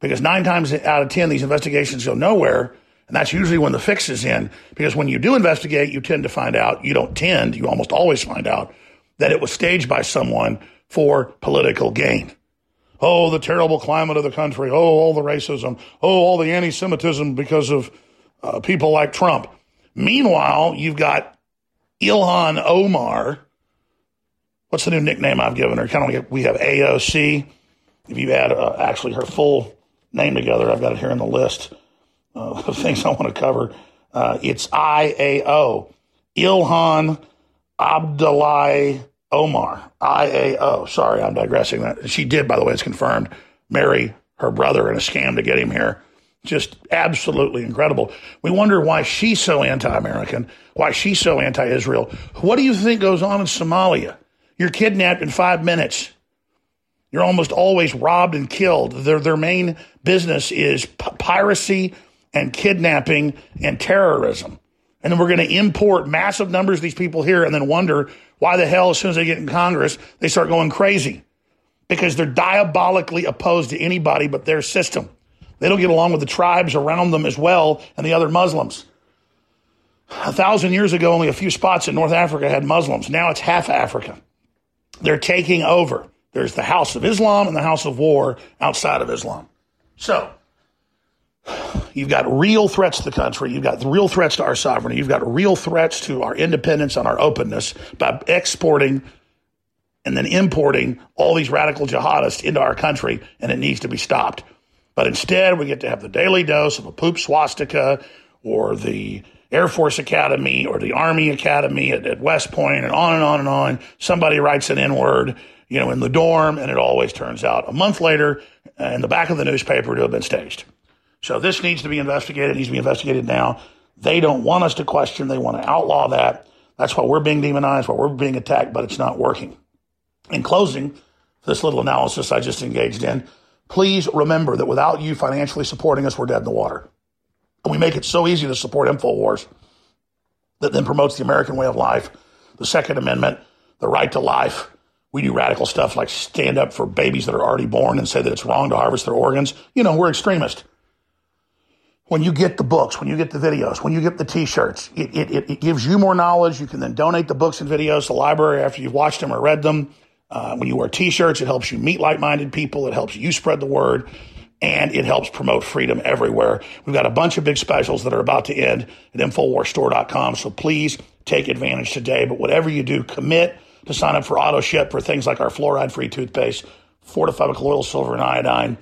Because nine times out of 10, these investigations go nowhere. And that's usually when the fix is in. Because when you do investigate, you tend to find out, you don't tend, you almost always find out that it was staged by someone for political gain. Oh, the terrible climate of the country. Oh, all the racism. Oh, all the anti Semitism because of uh, people like Trump. Meanwhile, you've got Ilhan Omar. What's the new nickname I've given her? Kind of we have AOC if you add uh, actually her full name together, I've got it here in the list uh, of things I want to cover. Uh, it's IAO, Ilhan Abdullahi Omar, IAO. Sorry, I'm digressing. That she did, by the way, it's confirmed, marry her brother in a scam to get him here. Just absolutely incredible. We wonder why she's so anti-American, why she's so anti-Israel. What do you think goes on in Somalia? You're kidnapped in five minutes. You're almost always robbed and killed. Their, their main business is p- piracy and kidnapping and terrorism. And then we're going to import massive numbers of these people here and then wonder why the hell, as soon as they get in Congress, they start going crazy because they're diabolically opposed to anybody but their system. They don't get along with the tribes around them as well and the other Muslims. A thousand years ago, only a few spots in North Africa had Muslims. Now it's half Africa. They're taking over. There's the House of Islam and the House of War outside of Islam. So, You've got real threats to the country. You've got real threats to our sovereignty. You've got real threats to our independence and our openness by exporting and then importing all these radical jihadists into our country, and it needs to be stopped. But instead, we get to have the daily dose of a poop swastika or the Air Force Academy or the Army Academy at, at West Point and on and on and on. Somebody writes an N word, you know, in the dorm, and it always turns out a month later uh, in the back of the newspaper to have been staged. So this needs to be investigated. It needs to be investigated now. They don't want us to question. They want to outlaw that. That's why we're being demonized, why we're being attacked, but it's not working. In closing, this little analysis I just engaged in, please remember that without you financially supporting us, we're dead in the water. And we make it so easy to support InfoWars that then promotes the American way of life, the Second Amendment, the right to life. We do radical stuff like stand up for babies that are already born and say that it's wrong to harvest their organs. You know, we're extremists. When you get the books, when you get the videos, when you get the t-shirts, it, it, it gives you more knowledge. You can then donate the books and videos to the library after you've watched them or read them. Uh, when you wear t-shirts, it helps you meet like-minded people. It helps you spread the word and it helps promote freedom everywhere. We've got a bunch of big specials that are about to end at InfoWarsStore.com. So please take advantage today. But whatever you do, commit to sign up for auto ship for things like our fluoride free toothpaste, fortified with colloidal silver and iodine.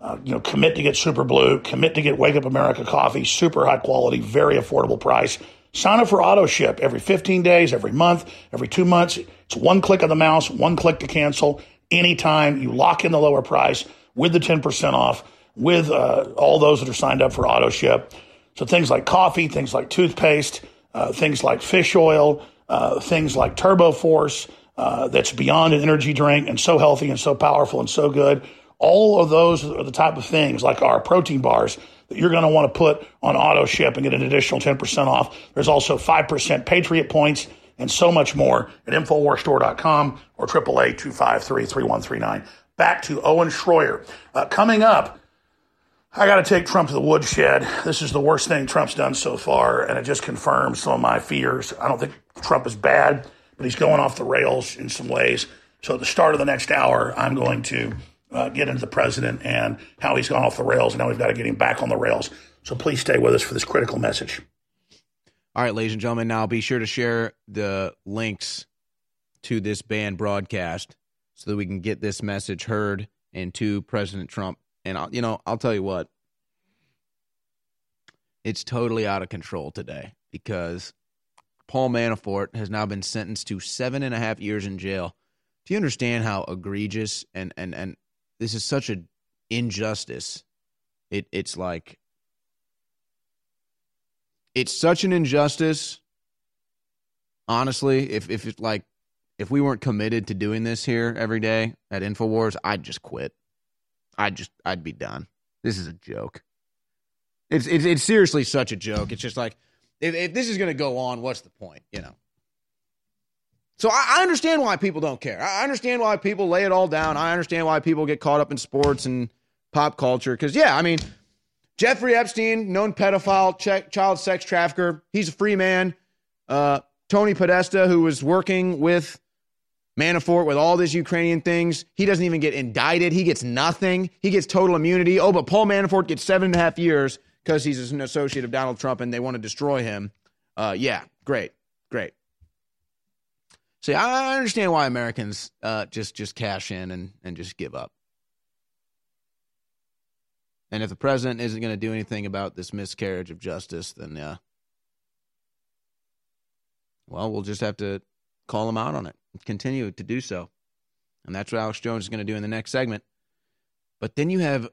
Uh, you know, commit to get Super Blue, commit to get Wake Up America coffee, super high quality, very affordable price. Sign up for auto ship every 15 days, every month, every two months. It's one click of the mouse, one click to cancel anytime. You lock in the lower price with the 10% off with uh, all those that are signed up for auto ship. So things like coffee, things like toothpaste, uh, things like fish oil, uh, things like Turbo Force, uh, that's beyond an energy drink and so healthy and so powerful and so good. All of those are the type of things like our protein bars that you're going to want to put on auto ship and get an additional 10% off. There's also 5% Patriot points and so much more at InfoWarsStore.com or 888 253 3139 back to Owen Schroyer. Uh, coming up, I got to take Trump to the woodshed. This is the worst thing Trump's done so far, and it just confirms some of my fears. I don't think Trump is bad, but he's going off the rails in some ways. So at the start of the next hour, I'm going to uh, get into the president and how he's gone off the rails, and now we've got to get him back on the rails. So please stay with us for this critical message. All right, ladies and gentlemen, now be sure to share the links to this banned broadcast so that we can get this message heard and to President Trump. And I'll, you know, I'll tell you what, it's totally out of control today because Paul Manafort has now been sentenced to seven and a half years in jail. Do you understand how egregious and and and this is such an injustice? It it's like it's such an injustice. Honestly, if if it like if we weren't committed to doing this here every day at InfoWars, I'd just quit. I'd just I'd be done. This is a joke. It's it's, it's seriously such a joke. It's just like if, if this is going to go on, what's the point? You know. So I, I understand why people don't care. I understand why people lay it all down. I understand why people get caught up in sports and pop culture. Because yeah, I mean, Jeffrey Epstein, known pedophile, child sex trafficker, he's a free man. Uh, Tony Podesta, who was working with Manafort with all these Ukrainian things. He doesn't even get indicted. He gets nothing. He gets total immunity. Oh, but Paul Manafort gets seven and a half years because he's an associate of Donald Trump and they want to destroy him. Uh, yeah, great, great. See, I understand why Americans uh, just just cash in and, and just give up. And if the president isn't going to do anything about this miscarriage of justice, then yeah, well, we'll just have to call him out on it continue to do so. And that's what Alex Jones is going to do in the next segment. But then you have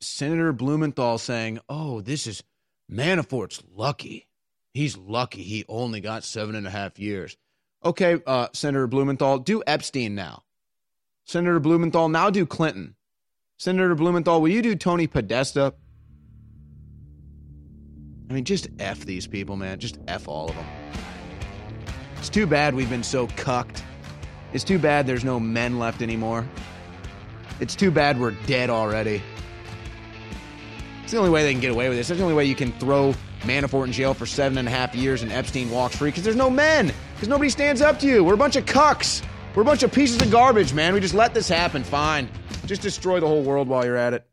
Senator Blumenthal saying, oh, this is Manafort's lucky. He's lucky he only got seven and a half years. Okay, uh, Senator Blumenthal, do Epstein now. Senator Blumenthal, now do Clinton. Senator Blumenthal, will you do Tony Podesta? I mean, just F these people, man. Just F all of them. It's too bad we've been so cucked it's too bad there's no men left anymore. It's too bad we're dead already. It's the only way they can get away with this. It's the only way you can throw Manafort in jail for seven and a half years and Epstein walks free because there's no men. Because nobody stands up to you. We're a bunch of cucks. We're a bunch of pieces of garbage, man. We just let this happen. Fine. Just destroy the whole world while you're at it.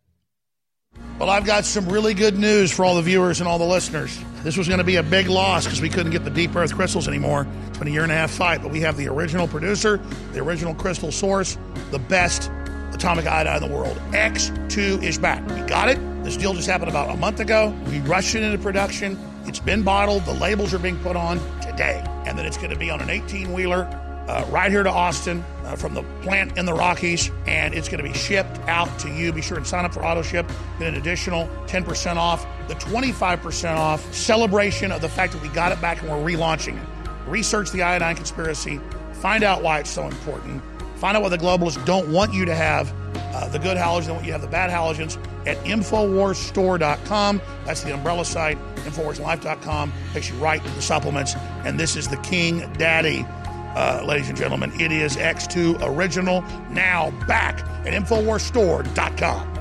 Well, I've got some really good news for all the viewers and all the listeners. This was going to be a big loss because we couldn't get the deep earth crystals anymore. It's been a year and a half fight, but we have the original producer, the original crystal source, the best atomic iodine in the world. X2 is back. We got it. This deal just happened about a month ago. We rushed it into production. It's been bottled. The labels are being put on today. And then it's going to be on an 18 wheeler uh, right here to Austin uh, from the plant in the Rockies, and it's going to be shipped out to you. Be sure and sign up for auto ship. Get an additional 10% off, the 25% off celebration of the fact that we got it back and we're relaunching it. Research the iodine conspiracy, find out why it's so important, find out why the globalists don't want you to have. Uh, the good halogens, they want you to have the bad halogens at InfoWarsStore.com. That's the umbrella site. InfoWarsLife.com takes you right to the supplements. And this is the King Daddy uh, ladies and gentlemen. It is X2 Original, now back at InfoWarsStore.com.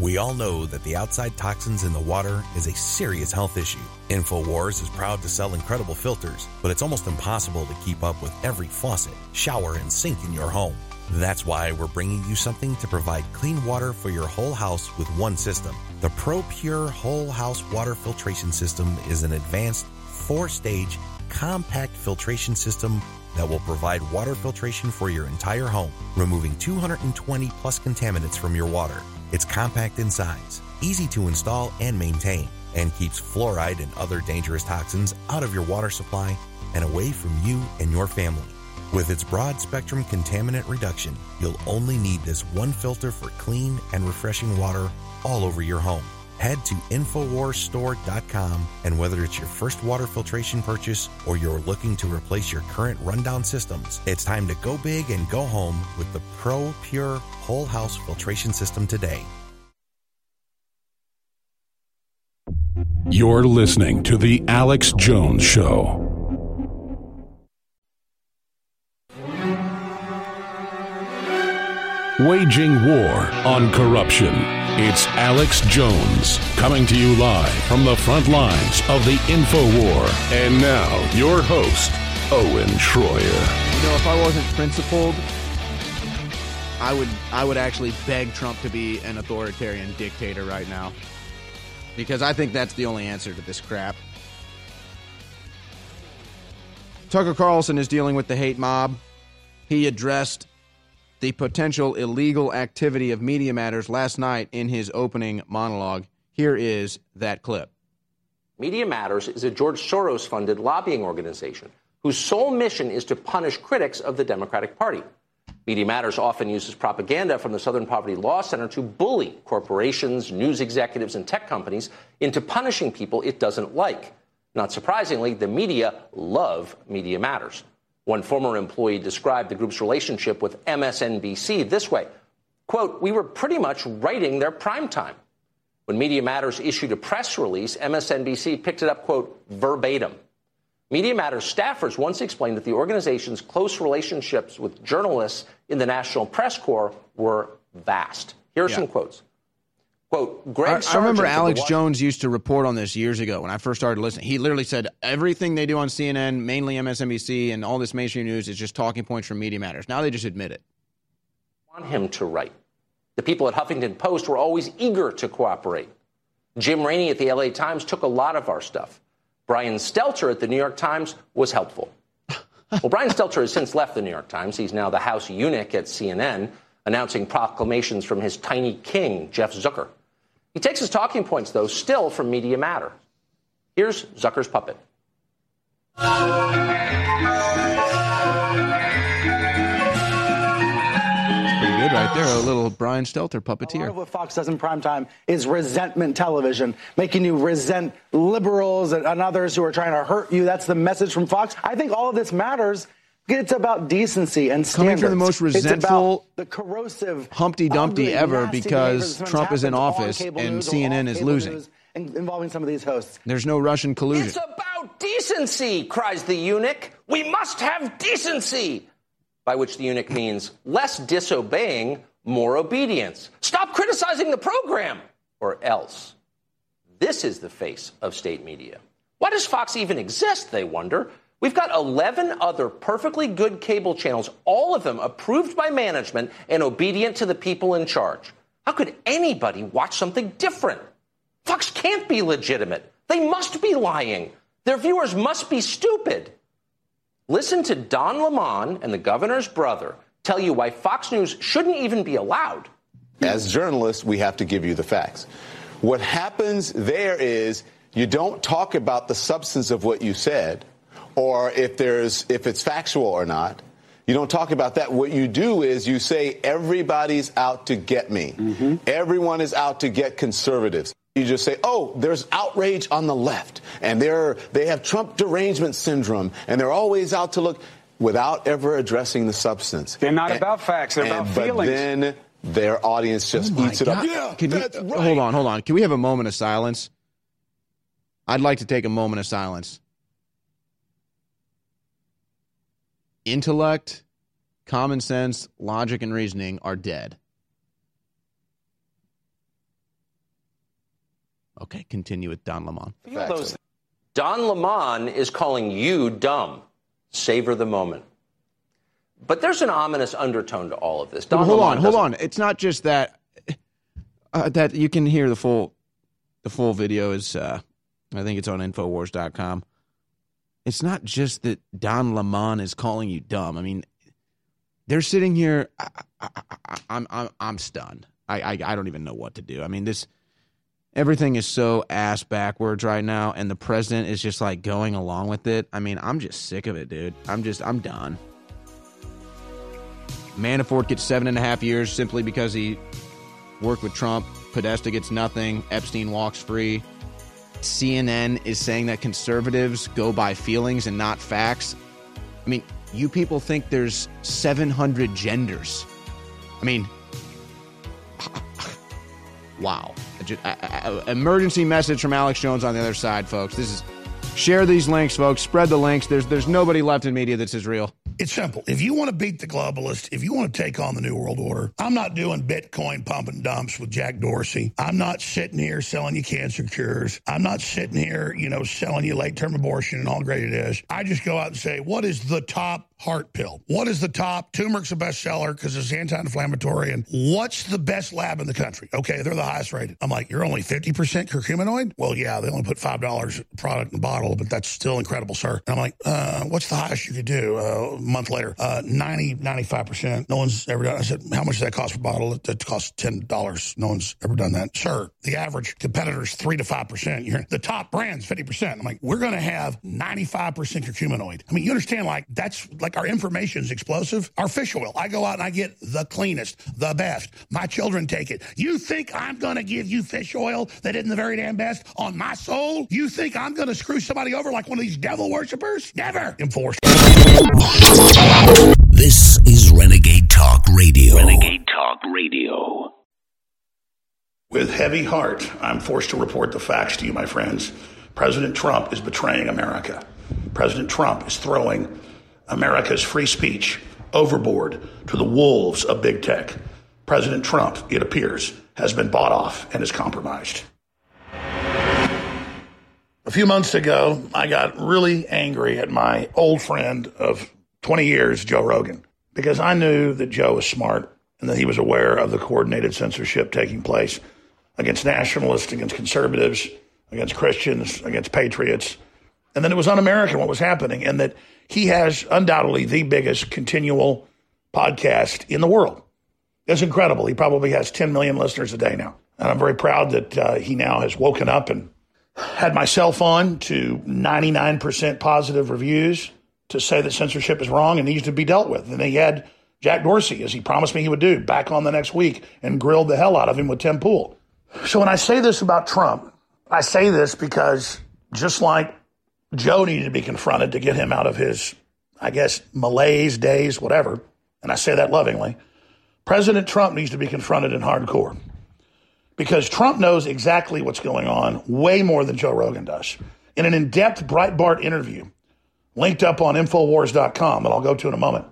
We all know that the outside toxins in the water is a serious health issue. InfoWars is proud to sell incredible filters, but it's almost impossible to keep up with every faucet, shower, and sink in your home. That's why we're bringing you something to provide clean water for your whole house with one system. The ProPure Whole House Water Filtration System is an advanced four stage compact filtration system that will provide water filtration for your entire home, removing 220 plus contaminants from your water. It's compact in size, easy to install and maintain, and keeps fluoride and other dangerous toxins out of your water supply and away from you and your family. With its broad spectrum contaminant reduction, you'll only need this one filter for clean and refreshing water all over your home. Head to InfoWarsStore.com and whether it's your first water filtration purchase or you're looking to replace your current rundown systems, it's time to go big and go home with the Pro Pure Whole House Filtration System today. You're listening to The Alex Jones Show. Waging war on corruption. It's Alex Jones coming to you live from the front lines of the info war. And now, your host, Owen Shroyer. You know, if I wasn't principled, I would I would actually beg Trump to be an authoritarian dictator right now. Because I think that's the only answer to this crap. Tucker Carlson is dealing with the hate mob. He addressed the potential illegal activity of Media Matters last night in his opening monologue. Here is that clip. Media Matters is a George Soros funded lobbying organization whose sole mission is to punish critics of the Democratic Party. Media Matters often uses propaganda from the Southern Poverty Law Center to bully corporations, news executives, and tech companies into punishing people it doesn't like. Not surprisingly, the media love Media Matters. One former employee described the group's relationship with MSNBC this way quote, We were pretty much writing their prime time. When Media Matters issued a press release, MSNBC picked it up, quote, verbatim. Media Matters staffers once explained that the organization's close relationships with journalists in the National Press Corps were vast. Here are yeah. some quotes. Quote, Greg I, I remember Alex Jones used to report on this years ago when I first started listening. He literally said everything they do on CNN, mainly MSNBC, and all this mainstream news is just talking points from Media Matters. Now they just admit it. Want him to write. The people at Huffington Post were always eager to cooperate. Jim Rainey at the LA Times took a lot of our stuff. Brian Stelter at the New York Times was helpful. well, Brian Stelter has since left the New York Times. He's now the House eunuch at CNN, announcing proclamations from his tiny king, Jeff Zucker. He takes his talking points, though, still from Media Matter. Here's Zucker's puppet. Pretty good right there. A little Brian Stelter puppeteer. A lot of what Fox does in primetime is resentment television, making you resent liberals and, and others who are trying to hurt you. That's the message from Fox. I think all of this matters it's about decency and standards. Coming from the most resentful, the corrosive, Humpty Dumpty ever because Trump is in office and CNN is losing. Involving some of these hosts. There's no Russian collusion. It's about decency, cries the eunuch. We must have decency. By which the eunuch means less disobeying, more obedience. Stop criticizing the program, or else. This is the face of state media. Why does Fox even exist, they wonder? We've got 11 other perfectly good cable channels, all of them approved by management and obedient to the people in charge. How could anybody watch something different? Fox can't be legitimate. They must be lying. Their viewers must be stupid. Listen to Don Lemon and the governor's brother tell you why Fox News shouldn't even be allowed. As journalists, we have to give you the facts. What happens there is you don't talk about the substance of what you said or if there's if it's factual or not. You don't talk about that. What you do is you say everybody's out to get me. Mm-hmm. Everyone is out to get conservatives. You just say, "Oh, there's outrage on the left, and they're they have Trump derangement syndrome, and they're always out to look," without ever addressing the substance. They're not And- about facts. They're about and- but feelings. then their audience just oh eats it up. Yeah, Can we, right. Hold on, hold on. Can we have a moment of silence? I'd like to take a moment of silence. Intellect, common sense, logic, and reasoning are dead. Okay, continue with Don Lemon. Those- Don Lemon is calling you dumb. Savor the moment. But there's an ominous undertone to all of this. Don Well, hold Lemon on, hold doesn't- on. It's not just that uh, that you can hear the full the full video is uh, I think it's on infowars.com. It's not just that Don Lemon is calling you dumb. I mean, they're sitting here I, I, I'm I'm I'm stunned. I, I I don't even know what to do. I mean, this everything is so ass backwards right now and the president is just like going along with it. I mean, I'm just sick of it, dude. I'm just I'm done. Manafort gets seven and a half years simply because he worked with Trump. Podesta gets nothing. Epstein walks free. CNN is saying that conservatives go by feelings and not facts. I mean, you people think there's 700 genders. I mean, wow. Emergency message from Alex Jones on the other side, folks. This is share these links, folks. Spread the links. There's there's nobody left in media that's as real. It's simple. If you want to beat the globalists, if you want to take on the New World Order, I'm not doing Bitcoin pump and dumps with Jack Dorsey. I'm not sitting here selling you cancer cures. I'm not sitting here, you know, selling you late term abortion and all great it is. I just go out and say, what is the top heart pill? What is the top? Turmeric's a bestseller because it's anti inflammatory. And what's the best lab in the country? Okay, they're the highest rated. I'm like, you're only 50% curcuminoid? Well, yeah, they only put $5 product in the bottle, but that's still incredible, sir. And I'm like, uh, what's the highest you could do? Uh, a month later, uh, 90, 95%. No one's ever done. I said, how much does that cost per bottle? It costs $10. No one's ever done that. Sir, the average competitor's 3 to 5%. You're, the top brand's 50%. I'm like, we're going to have 95% curcuminoid. I mean, you understand, like, that's like our information is explosive. Our fish oil, I go out and I get the cleanest, the best. My children take it. You think I'm going to give you fish oil that isn't the very damn best on my soul? You think I'm going to screw somebody over like one of these devil worshippers? Never. Enforce. This is Renegade Talk Radio. Renegade Talk Radio. With heavy heart, I'm forced to report the facts to you, my friends. President Trump is betraying America. President Trump is throwing America's free speech overboard to the wolves of big tech. President Trump, it appears, has been bought off and is compromised. A few months ago, I got really angry at my old friend of 20 years, Joe Rogan, because I knew that Joe was smart and that he was aware of the coordinated censorship taking place against nationalists, against conservatives, against Christians, against patriots, and that it was un American what was happening, and that he has undoubtedly the biggest continual podcast in the world. It's incredible. He probably has 10 million listeners a day now. And I'm very proud that uh, he now has woken up and had myself on to 99% positive reviews to say that censorship is wrong and needs to be dealt with. And he had Jack Dorsey, as he promised me he would do, back on the next week and grilled the hell out of him with Tim Pool. So when I say this about Trump, I say this because just like Joe needed to be confronted to get him out of his, I guess, malaise days, whatever, and I say that lovingly, President Trump needs to be confronted in hardcore. Because Trump knows exactly what's going on way more than Joe Rogan does. In an in depth Breitbart interview linked up on Infowars.com that I'll go to in a moment,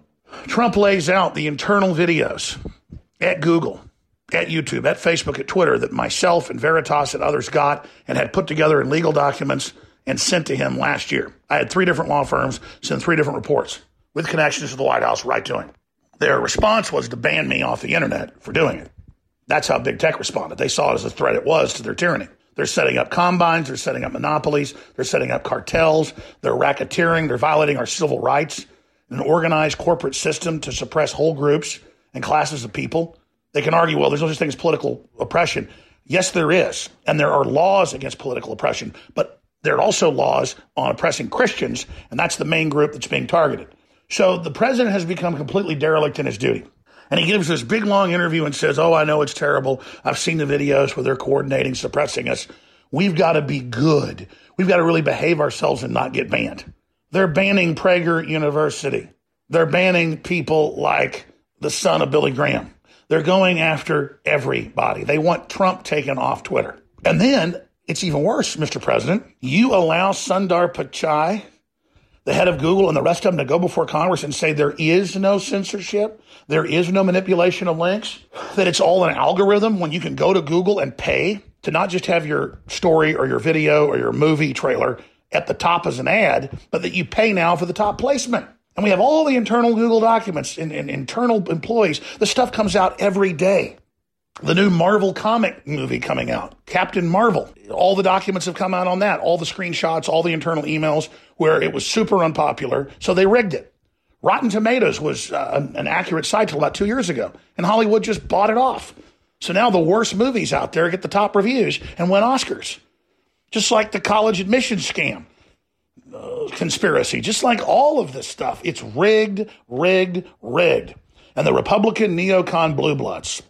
Trump lays out the internal videos at Google, at YouTube, at Facebook, at Twitter that myself and Veritas and others got and had put together in legal documents and sent to him last year. I had three different law firms send three different reports with connections to the White House right to him. Their response was to ban me off the internet for doing it. That's how big tech responded. They saw it as a threat it was to their tyranny. They're setting up combines, they're setting up monopolies, they're setting up cartels, they're racketeering, they're violating our civil rights, an organized corporate system to suppress whole groups and classes of people. They can argue, well, there's no such thing as political oppression. Yes, there is. And there are laws against political oppression, but there are also laws on oppressing Christians, and that's the main group that's being targeted. So the president has become completely derelict in his duty. And he gives this big long interview and says, Oh, I know it's terrible. I've seen the videos where they're coordinating, suppressing us. We've got to be good. We've got to really behave ourselves and not get banned. They're banning Prager University. They're banning people like the son of Billy Graham. They're going after everybody. They want Trump taken off Twitter. And then it's even worse, Mr. President. You allow Sundar Pichai, the head of Google, and the rest of them to go before Congress and say there is no censorship, there is no manipulation of links, that it's all an algorithm when you can go to Google and pay to not just have your story or your video or your movie trailer at the top as an ad, but that you pay now for the top placement. And we have all the internal Google documents and, and internal employees. The stuff comes out every day. The new Marvel comic movie coming out, Captain Marvel. All the documents have come out on that, all the screenshots, all the internal emails where it was super unpopular. So they rigged it. Rotten Tomatoes was uh, an accurate site till about two years ago, and Hollywood just bought it off. So now the worst movies out there get the top reviews and win Oscars. Just like the college admission scam uh, conspiracy, just like all of this stuff. It's rigged, rigged, rigged. And the Republican neocon blue bloods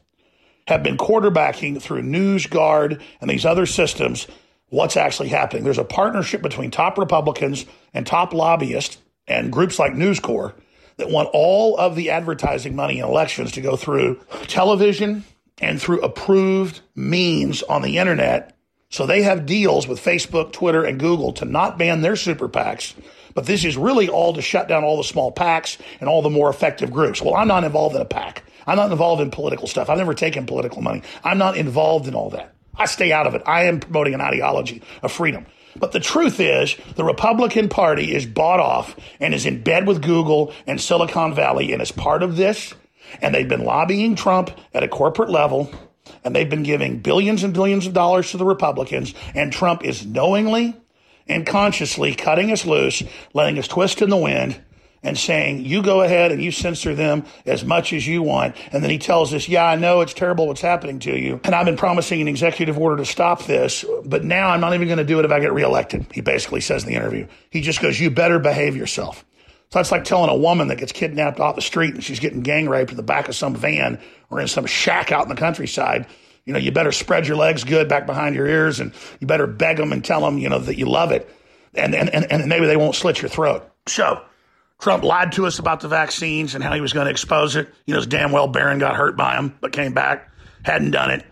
have been quarterbacking through NewsGuard and these other systems what's actually happening. There's a partnership between top Republicans and top lobbyists and groups like News Corp that want all of the advertising money in elections to go through television and through approved means on the internet. So they have deals with Facebook, Twitter, and Google to not ban their super PACs. But this is really all to shut down all the small PACs and all the more effective groups. Well, I'm not involved in a PAC. I'm not involved in political stuff. I've never taken political money. I'm not involved in all that. I stay out of it. I am promoting an ideology of freedom. But the truth is, the Republican Party is bought off and is in bed with Google and Silicon Valley and is part of this. And they've been lobbying Trump at a corporate level and they've been giving billions and billions of dollars to the Republicans. And Trump is knowingly and consciously cutting us loose, letting us twist in the wind and saying, you go ahead and you censor them as much as you want. And then he tells us, yeah, I know it's terrible what's happening to you. And I've been promising an executive order to stop this, but now I'm not even going to do it if I get reelected. He basically says in the interview. He just goes, you better behave yourself. So that's like telling a woman that gets kidnapped off the street and she's getting gang raped in the back of some van or in some shack out in the countryside. You know, you better spread your legs good back behind your ears and you better beg them and tell them, you know, that you love it. And, and, and, and maybe they won't slit your throat. So Trump lied to us about the vaccines and how he was going to expose it. You know, damn well Barron got hurt by him, but came back, hadn't done it.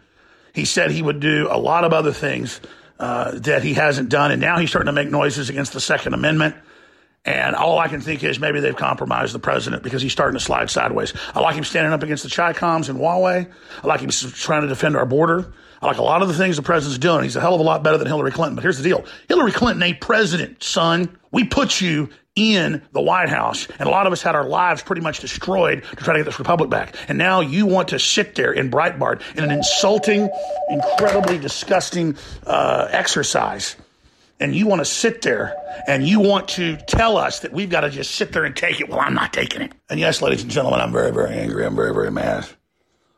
He said he would do a lot of other things uh, that he hasn't done, and now he's starting to make noises against the Second Amendment. And all I can think is maybe they've compromised the president because he's starting to slide sideways. I like him standing up against the Chi Coms and Huawei. I like him trying to defend our border. I like a lot of the things the president's doing. He's a hell of a lot better than Hillary Clinton. But here's the deal Hillary Clinton ain't president, son. We put you in the White House, and a lot of us had our lives pretty much destroyed to try to get this republic back. And now you want to sit there in Breitbart in an insulting, incredibly disgusting uh, exercise. And you want to sit there and you want to tell us that we've got to just sit there and take it. Well, I'm not taking it. And yes, ladies and gentlemen, I'm very, very angry. I'm very, very mad.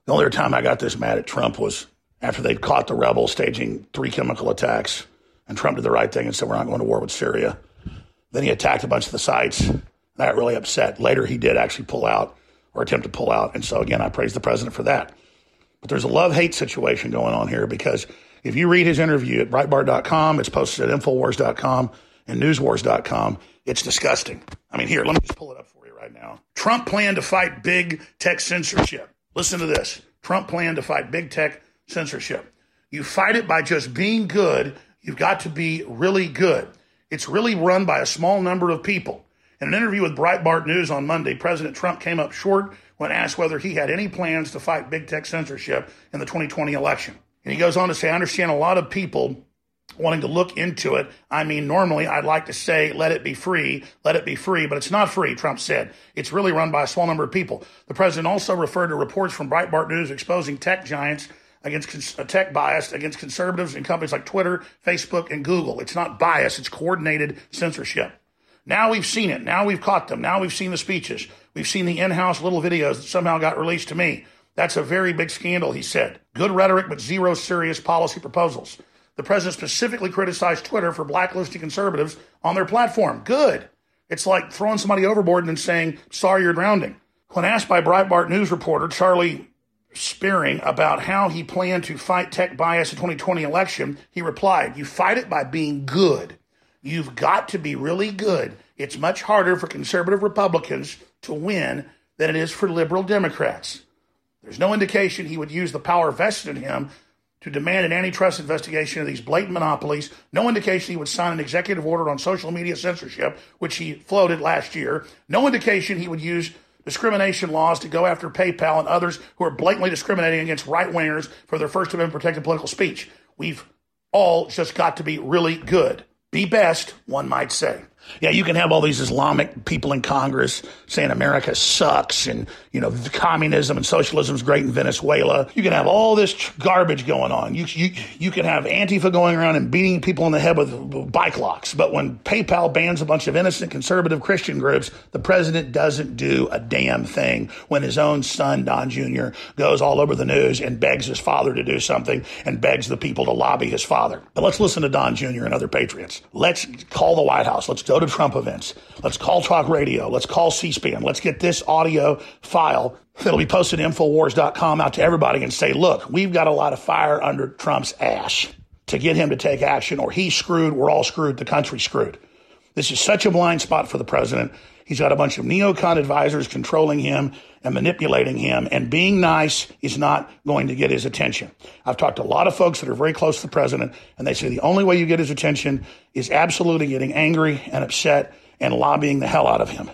The only time I got this mad at Trump was after they'd caught the rebels staging three chemical attacks. And Trump did the right thing and said, We're not going to war with Syria. Then he attacked a bunch of the sites. I got really upset. Later, he did actually pull out or attempt to pull out. And so, again, I praise the president for that. But there's a love hate situation going on here because if you read his interview at Breitbart.com, it's posted at Infowars.com and Newswars.com. It's disgusting. I mean, here, let me just pull it up for you right now. Trump planned to fight big tech censorship. Listen to this Trump planned to fight big tech censorship. You fight it by just being good. You've got to be really good. It's really run by a small number of people. In an interview with Breitbart News on Monday, President Trump came up short when asked whether he had any plans to fight big tech censorship in the 2020 election. And he goes on to say, I understand a lot of people wanting to look into it. I mean, normally I'd like to say, let it be free, let it be free, but it's not free, Trump said. It's really run by a small number of people. The president also referred to reports from Breitbart News exposing tech giants against tech bias against conservatives and companies like Twitter, Facebook, and Google. It's not bias, it's coordinated censorship. Now we've seen it. Now we've caught them. Now we've seen the speeches. We've seen the in house little videos that somehow got released to me. That's a very big scandal, he said. Good rhetoric, but zero serious policy proposals. The president specifically criticized Twitter for blacklisting conservatives on their platform. Good. It's like throwing somebody overboard and then saying, sorry, you're drowning. When asked by Breitbart News reporter Charlie Spiering about how he planned to fight tech bias in 2020 election, he replied, You fight it by being good. You've got to be really good. It's much harder for conservative Republicans to win than it is for liberal Democrats. There's no indication he would use the power vested in him to demand an antitrust investigation of these blatant monopolies. No indication he would sign an executive order on social media censorship, which he floated last year. No indication he would use discrimination laws to go after PayPal and others who are blatantly discriminating against right wingers for their First Amendment protected political speech. We've all just got to be really good. Be best, one might say. Yeah, you can have all these Islamic people in Congress saying America sucks and, you know, communism and socialism is great in Venezuela. You can have all this garbage going on. You, you, you can have Antifa going around and beating people in the head with bike locks. But when PayPal bans a bunch of innocent conservative Christian groups, the president doesn't do a damn thing when his own son, Don Jr., goes all over the news and begs his father to do something and begs the people to lobby his father. But let's listen to Don Jr. and other patriots. Let's call the White House. Let's go to Trump events. Let's call talk radio. Let's call C-SPAN. Let's get this audio file that'll be posted at Infowars.com out to everybody and say, look, we've got a lot of fire under Trump's ass to get him to take action or he's screwed. We're all screwed. The country's screwed. This is such a blind spot for the president. He's got a bunch of neocon advisors controlling him and manipulating him, and being nice is not going to get his attention. I've talked to a lot of folks that are very close to the president, and they say the only way you get his attention is absolutely getting angry and upset and lobbying the hell out of him.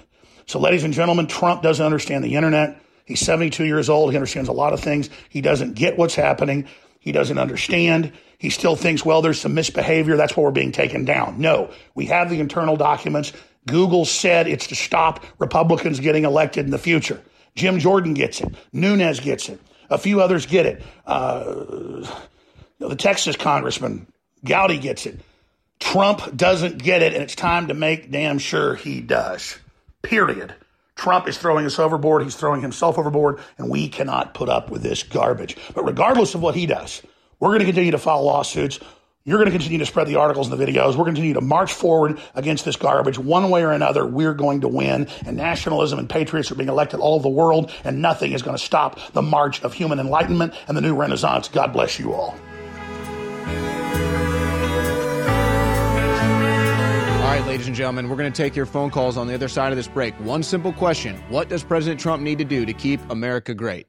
So, ladies and gentlemen, Trump doesn't understand the internet. He's 72 years old. He understands a lot of things. He doesn't get what's happening. He doesn't understand. He still thinks, well, there's some misbehavior. That's why we're being taken down. No, we have the internal documents. Google said it's to stop Republicans getting elected in the future. Jim Jordan gets it. Nunes gets it. A few others get it. Uh, the Texas congressman, Gowdy gets it. Trump doesn't get it, and it's time to make damn sure he does. Period. Trump is throwing us overboard. He's throwing himself overboard, and we cannot put up with this garbage. But regardless of what he does, we're going to continue to file lawsuits. You're going to continue to spread the articles and the videos. We're going to continue to march forward against this garbage. One way or another, we're going to win. And nationalism and patriots are being elected all over the world, and nothing is going to stop the march of human enlightenment and the new renaissance. God bless you all. All right, ladies and gentlemen, we're going to take your phone calls on the other side of this break. One simple question What does President Trump need to do to keep America great?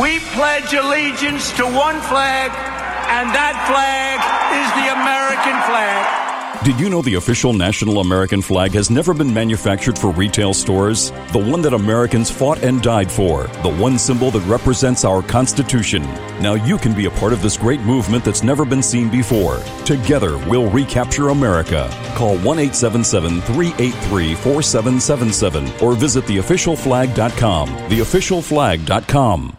We pledge allegiance to one flag, and that flag is the American flag. Did you know the official national American flag has never been manufactured for retail stores? The one that Americans fought and died for. The one symbol that represents our Constitution. Now you can be a part of this great movement that's never been seen before. Together, we'll recapture America. Call 1 877 383 4777 or visit theofficialflag.com. Theofficialflag.com.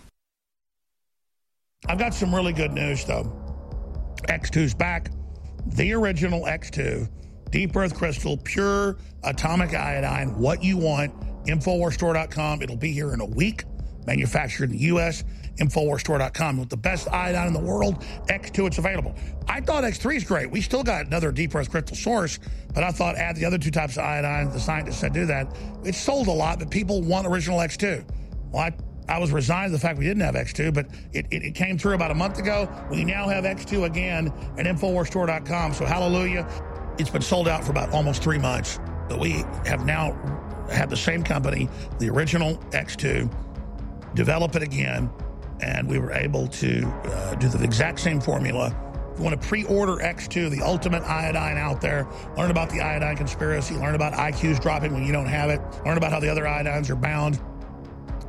I've got some really good news, though. X2's back. The original X2. Deep Earth Crystal, pure atomic iodine, what you want. Infowarsstore.com. It'll be here in a week. Manufactured in the U.S. Infowarsstore.com. With the best iodine in the world, X2, it's available. I thought X3 is great. We still got another Deep Earth Crystal source, but I thought add the other two types of iodine. The scientists said do that. It's sold a lot, but people want original X2. Well, I I was resigned to the fact we didn't have X2, but it, it, it, came through about a month ago. We now have X2 again at InfoWarsStore.com. So hallelujah. It's been sold out for about almost three months. But we have now had the same company, the original X2, develop it again, and we were able to uh, do the exact same formula. If you want to pre-order X2, the ultimate iodine out there, learn about the iodine conspiracy, learn about IQs dropping when you don't have it, learn about how the other iodines are bound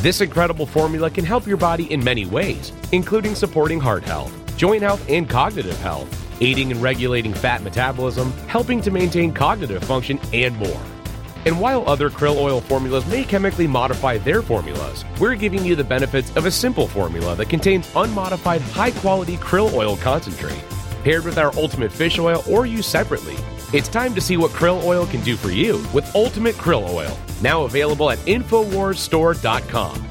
This incredible formula can help your body in many ways, including supporting heart health, joint health, and cognitive health, aiding and regulating fat metabolism, helping to maintain cognitive function, and more. And while other krill oil formulas may chemically modify their formulas, we're giving you the benefits of a simple formula that contains unmodified high quality krill oil concentrate. Paired with our ultimate fish oil or used separately, it's time to see what krill oil can do for you with Ultimate Krill Oil, now available at InfoWarsStore.com.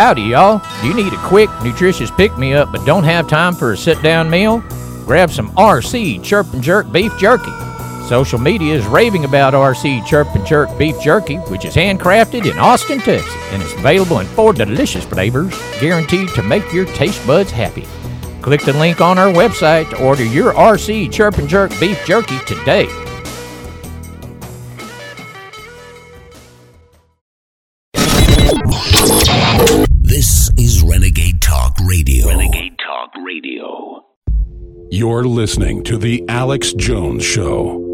Howdy, y'all. Do you need a quick, nutritious pick me up but don't have time for a sit down meal? Grab some RC Chirp and Jerk beef jerky. Social media is raving about RC Chirp and Jerk beef jerky, which is handcrafted in Austin, Texas, and is available in four delicious flavors, guaranteed to make your taste buds happy. Click the link on our website to order your RC Chirp and Jerk beef jerky today. This is Renegade Talk Radio. Renegade Talk Radio. You're listening to The Alex Jones Show.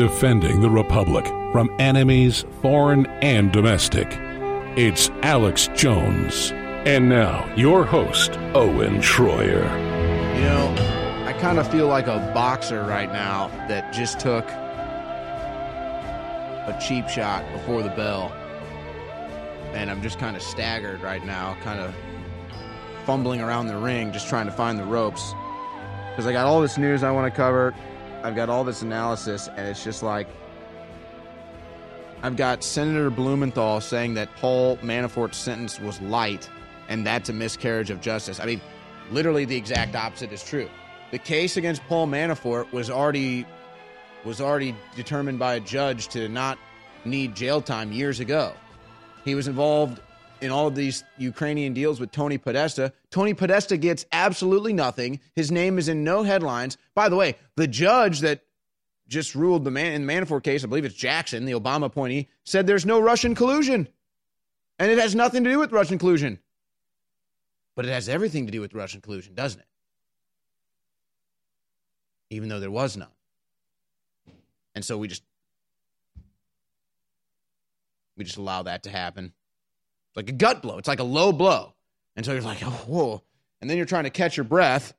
Defending the Republic from enemies, foreign and domestic. It's Alex Jones. And now, your host, Owen Shroyer. You know, I kind of feel like a boxer right now that just took a cheap shot before the bell. And I'm just kind of staggered right now, kind of fumbling around the ring, just trying to find the ropes. Because I got all this news I want to cover. I've got all this analysis, and it's just like I've got Senator Blumenthal saying that Paul Manafort's sentence was light, and that's a miscarriage of justice. I mean, literally the exact opposite is true. The case against Paul Manafort was already was already determined by a judge to not need jail time years ago. He was involved in all of these Ukrainian deals with Tony Podesta. Tony Podesta gets absolutely nothing. His name is in no headlines. By the way, the judge that just ruled the man in the Manafort case, I believe it's Jackson, the Obama appointee, said there's no Russian collusion. And it has nothing to do with Russian collusion. But it has everything to do with Russian collusion, doesn't it? Even though there was none. And so we just we just allow that to happen like a gut blow. It's like a low blow. And so you're like, oh, whoa. And then you're trying to catch your breath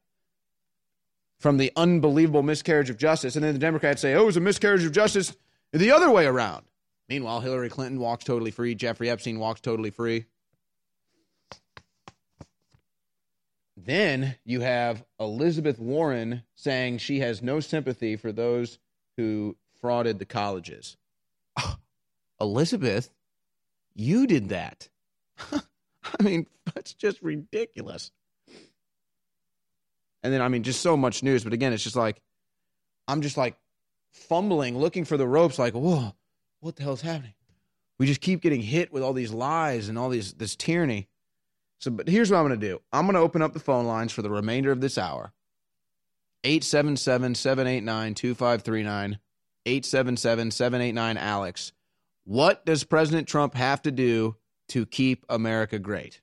from the unbelievable miscarriage of justice. And then the Democrats say, oh, it was a miscarriage of justice the other way around. Meanwhile, Hillary Clinton walks totally free. Jeffrey Epstein walks totally free. Then you have Elizabeth Warren saying she has no sympathy for those who frauded the colleges. Elizabeth, you did that. I mean, that's just ridiculous. And then, I mean, just so much news. But again, it's just like, I'm just like fumbling, looking for the ropes, like, whoa, what the hell's happening? We just keep getting hit with all these lies and all these this tyranny. So, but here's what I'm going to do I'm going to open up the phone lines for the remainder of this hour 877 789 2539. 877 789 Alex. What does President Trump have to do to keep America great?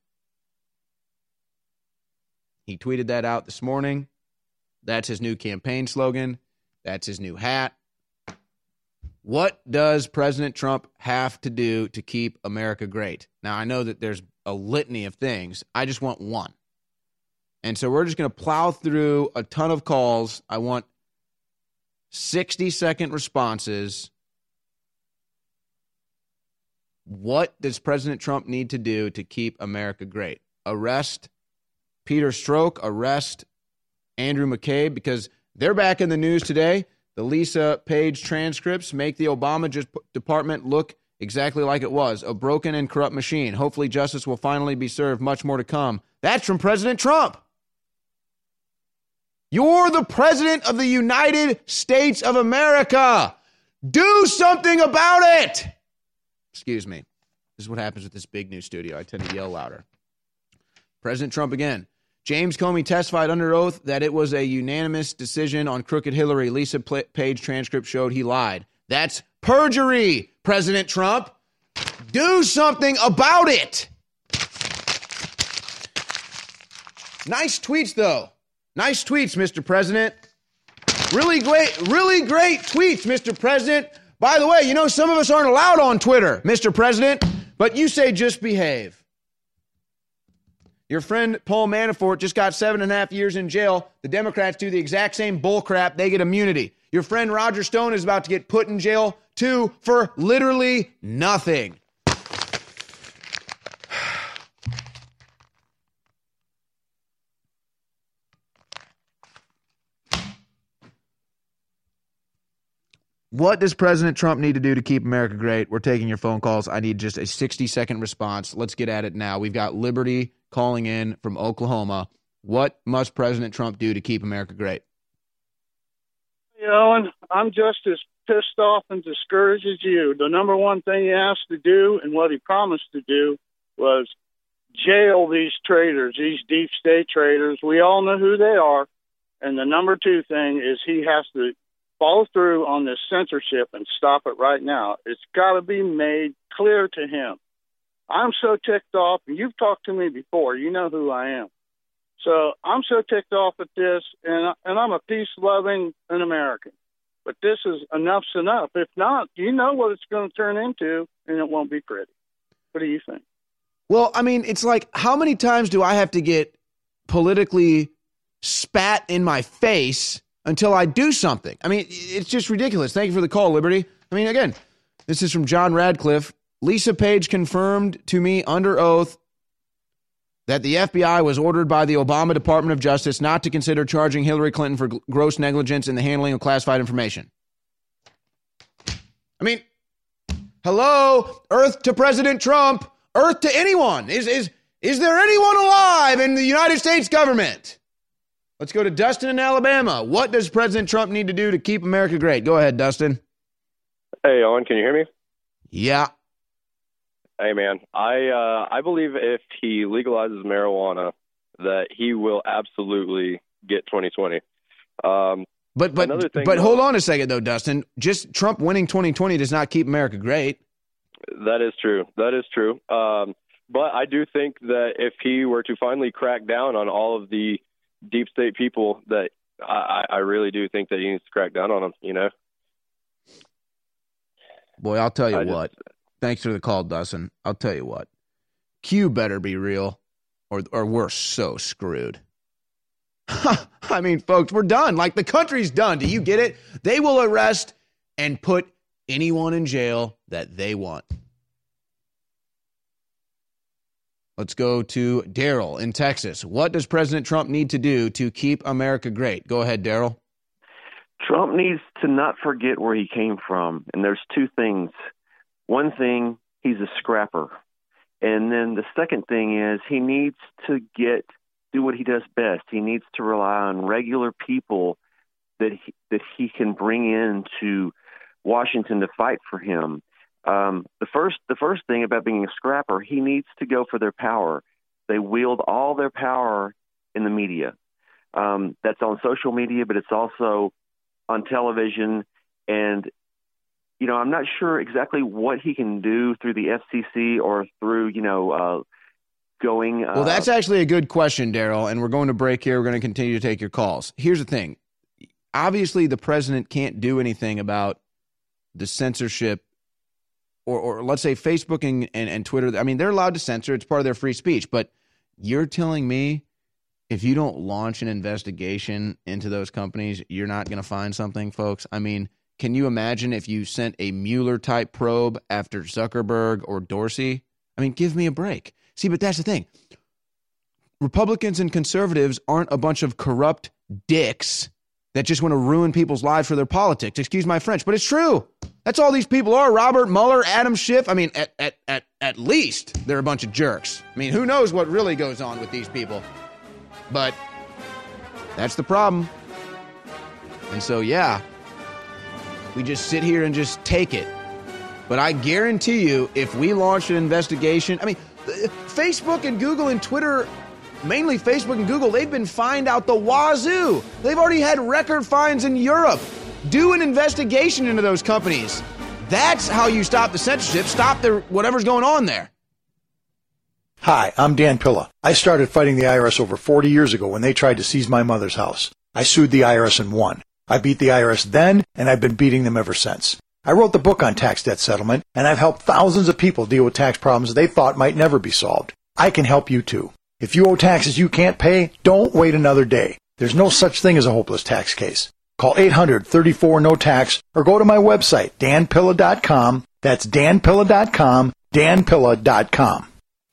He tweeted that out this morning. That's his new campaign slogan. That's his new hat. What does President Trump have to do to keep America great? Now, I know that there's a litany of things. I just want one. And so we're just going to plow through a ton of calls. I want 60 second responses. What does President Trump need to do to keep America great? Arrest Peter Strzok, arrest Andrew McCabe because they're back in the news today. The Lisa Page transcripts make the Obama department look exactly like it was a broken and corrupt machine. Hopefully, justice will finally be served. Much more to come. That's from President Trump. You're the president of the United States of America. Do something about it. Excuse me. This is what happens with this big new studio. I tend to yell louder. President Trump again. James Comey testified under oath that it was a unanimous decision on crooked Hillary. Lisa Page transcript showed he lied. That's perjury, President Trump. Do something about it. Nice tweets, though. Nice tweets, Mr. President. Really great, really great tweets, Mr. President. By the way, you know, some of us aren't allowed on Twitter, Mr. President, but you say just behave. Your friend Paul Manafort just got seven and a half years in jail. The Democrats do the exact same bullcrap. They get immunity. Your friend Roger Stone is about to get put in jail, too, for literally nothing. What does President Trump need to do to keep America great? We're taking your phone calls. I need just a 60 second response. Let's get at it now. We've got Liberty calling in from Oklahoma. What must President Trump do to keep America great? You know, I'm just as pissed off and discouraged as you. The number one thing he has to do and what he promised to do was jail these traitors, these deep state traitors. We all know who they are. And the number two thing is he has to follow through on this censorship and stop it right now. It's got to be made clear to him. I'm so ticked off, and you've talked to me before. You know who I am. So I'm so ticked off at this, and and I'm a peace loving an American. But this is enough's enough. If not, you know what it's going to turn into, and it won't be pretty. What do you think? Well, I mean, it's like how many times do I have to get politically spat in my face until I do something. I mean, it's just ridiculous. Thank you for the call, Liberty. I mean, again, this is from John Ratcliffe. Lisa Page confirmed to me under oath that the FBI was ordered by the Obama Department of Justice not to consider charging Hillary Clinton for gross negligence in the handling of classified information. I mean, hello, Earth to President Trump, Earth to anyone. Is is is there anyone alive in the United States government? Let's go to Dustin in Alabama. What does President Trump need to do to keep America great? Go ahead, Dustin. Hey, Owen, can you hear me? Yeah. Hey, man. I uh, I believe if he legalizes marijuana, that he will absolutely get 2020. Um, but but but hold on a second though, Dustin. Just Trump winning 2020 does not keep America great. That is true. That is true. Um, but I do think that if he were to finally crack down on all of the deep state people that I, I really do think that he needs to crack down on them. You know. Boy, I'll tell you I what. Just, Thanks for the call, Dustin. I'll tell you what. Q better be real, or or we're so screwed. I mean, folks, we're done. Like the country's done. Do you get it? They will arrest and put anyone in jail that they want. Let's go to Daryl in Texas. What does President Trump need to do to keep America great? Go ahead, Daryl. Trump needs to not forget where he came from. And there's two things. One thing, he's a scrapper. And then the second thing is he needs to get do what he does best. He needs to rely on regular people that he, that he can bring in to Washington to fight for him. Um, the first the first thing about being a scrapper, he needs to go for their power. They wield all their power in the media. Um, that's on social media, but it's also on television. And you know, I'm not sure exactly what he can do through the FCC or through you know uh, going. Uh, Well, that's actually a good question, Daryl. And we're going to break here. We're going to continue to take your calls. Here's the thing obviously, the president can't do anything about the censorship. Or, or let's say Facebook and, and, and Twitter. I mean, they're allowed to censor. It's part of their free speech. But you're telling me if you don't launch an investigation into those companies, you're not going to find something, folks? I mean, can you imagine if you sent a Mueller type probe after Zuckerberg or Dorsey? I mean, give me a break. See, but that's the thing. Republicans and conservatives aren't a bunch of corrupt dicks that just want to ruin people's lives for their politics. Excuse my French, but it's true. That's all these people are. Robert Mueller, Adam Schiff. I mean, at, at, at, at least they're a bunch of jerks. I mean, who knows what really goes on with these people? But that's the problem. And so, yeah, we just sit here and just take it. But I guarantee you, if we launch an investigation, I mean, Facebook and Google and Twitter, mainly Facebook and Google, they've been fined out the wazoo. They've already had record fines in Europe. Do an investigation into those companies. That's how you stop the censorship, stop the whatever's going on there. Hi, I'm Dan Pilla. I started fighting the IRS over 40 years ago when they tried to seize my mother's house. I sued the IRS and won. I beat the IRS then, and I've been beating them ever since. I wrote the book on tax debt settlement, and I've helped thousands of people deal with tax problems they thought might never be solved. I can help you too. If you owe taxes you can't pay, don't wait another day. There's no such thing as a hopeless tax case. Call 800-34-NO-TAX or go to my website, danpilla.com. That's danpilla.com, danpilla.com.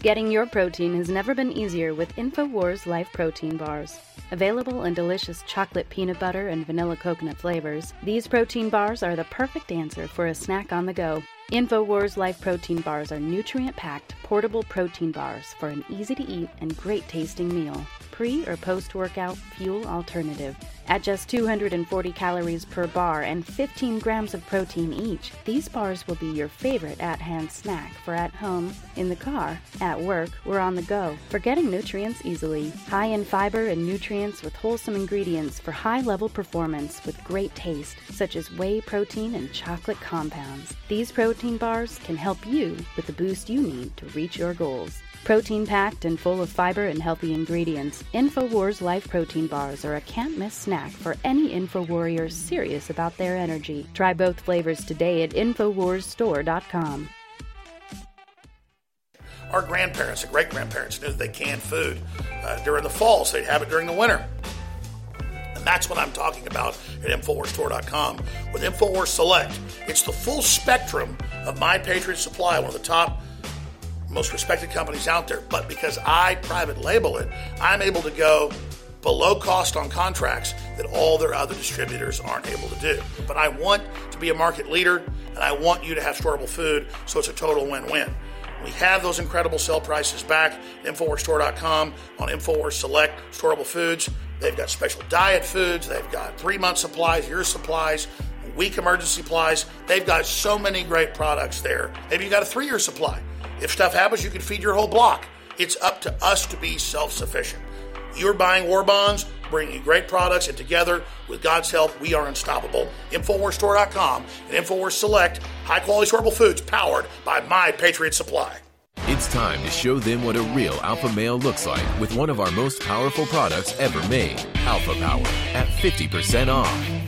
Getting your protein has never been easier with InfoWars Life Protein Bars. Available in delicious chocolate peanut butter and vanilla coconut flavors, these protein bars are the perfect answer for a snack on the go. InfoWars Life Protein Bars are nutrient packed, portable protein bars for an easy to eat and great tasting meal. Pre or post workout fuel alternative. At just 240 calories per bar and 15 grams of protein each, these bars will be your favorite at hand snack for at home, in the car, at work, or on the go. For getting nutrients easily. High in fiber and nutrients with wholesome ingredients for high level performance with great taste, such as whey protein and chocolate compounds. These protein bars can help you with the boost you need to reach your goals. Protein packed and full of fiber and healthy ingredients, InfoWars Life Protein Bars are a can't miss snack for any InfoWarrior serious about their energy. Try both flavors today at InfoWarsStore.com. Our grandparents and great grandparents knew that they canned food uh, during the fall, so they'd have it during the winter. And that's what I'm talking about at InfoWarsStore.com with InfoWars Select. It's the full spectrum of My Patriot Supply, one of the top most respected companies out there. But because I private label it, I'm able to go below cost on contracts that all their other distributors aren't able to do. But I want to be a market leader and I want you to have storable food so it's a total win win. We have those incredible sale prices back at InfoWarsStore.com on InfoWars Select Storable Foods. They've got special diet foods, they've got three month supplies, year supplies, week emergency supplies. They've got so many great products there. Maybe you got a three year supply. If stuff happens, you can feed your whole block. It's up to us to be self sufficient. You're buying war bonds, bringing great products, and together, with God's help, we are unstoppable. InfoWarsStore.com and InfoWars Select, high quality storable foods powered by My Patriot Supply. It's time to show them what a real alpha male looks like with one of our most powerful products ever made, Alpha Power, at 50% off.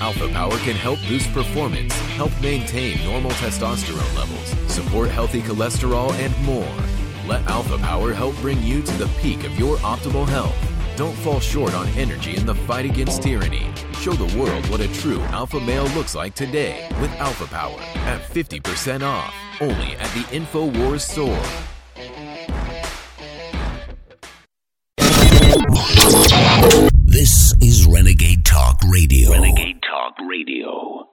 Alpha Power can help boost performance, help maintain normal testosterone levels, support healthy cholesterol, and more. Let Alpha Power help bring you to the peak of your optimal health. Don't fall short on energy in the fight against tyranny. Show the world what a true alpha male looks like today with Alpha Power at 50% off, only at the InfoWars store. This is Renegade Talk Radio. Renegade Talk Radio.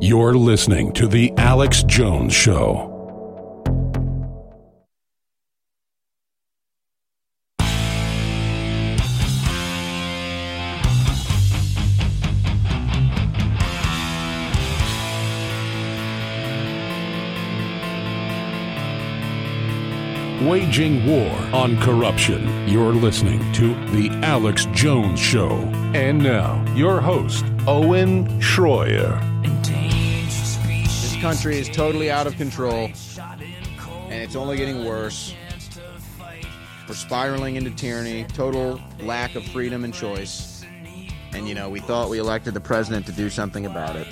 You're listening to The Alex Jones Show. Waging war on corruption. You're listening to The Alex Jones Show. And now, your host, Owen Shroyer. This country is totally out of control, and it's only getting worse. We're spiraling into tyranny, total lack of freedom and choice. And, you know, we thought we elected the president to do something about it.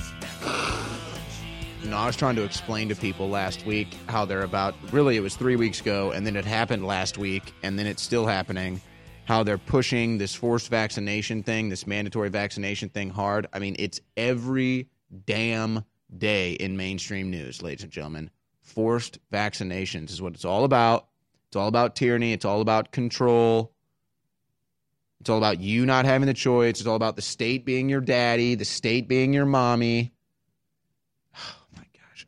You know, I was trying to explain to people last week how they're about, really, it was three weeks ago, and then it happened last week, and then it's still happening. How they're pushing this forced vaccination thing, this mandatory vaccination thing hard. I mean, it's every damn day in mainstream news, ladies and gentlemen. Forced vaccinations is what it's all about. It's all about tyranny. It's all about control. It's all about you not having the choice. It's all about the state being your daddy, the state being your mommy.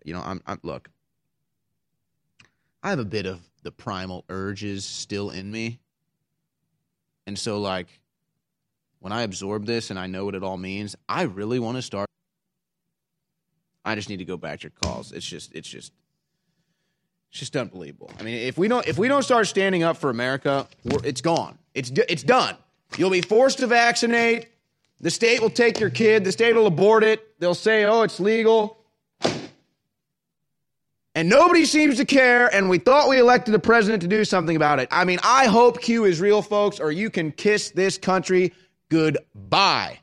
You know, I'm, I'm look. I have a bit of the primal urges still in me. And so like when I absorb this and I know what it all means, I really want to start I just need to go back to your calls. It's just it's just it's just unbelievable. I mean, if we don't if we don't start standing up for America, it's gone. It's it's done. You'll be forced to vaccinate. The state will take your kid. The state will abort it. They'll say, "Oh, it's legal." And nobody seems to care, and we thought we elected the president to do something about it. I mean, I hope Q is real, folks, or you can kiss this country goodbye.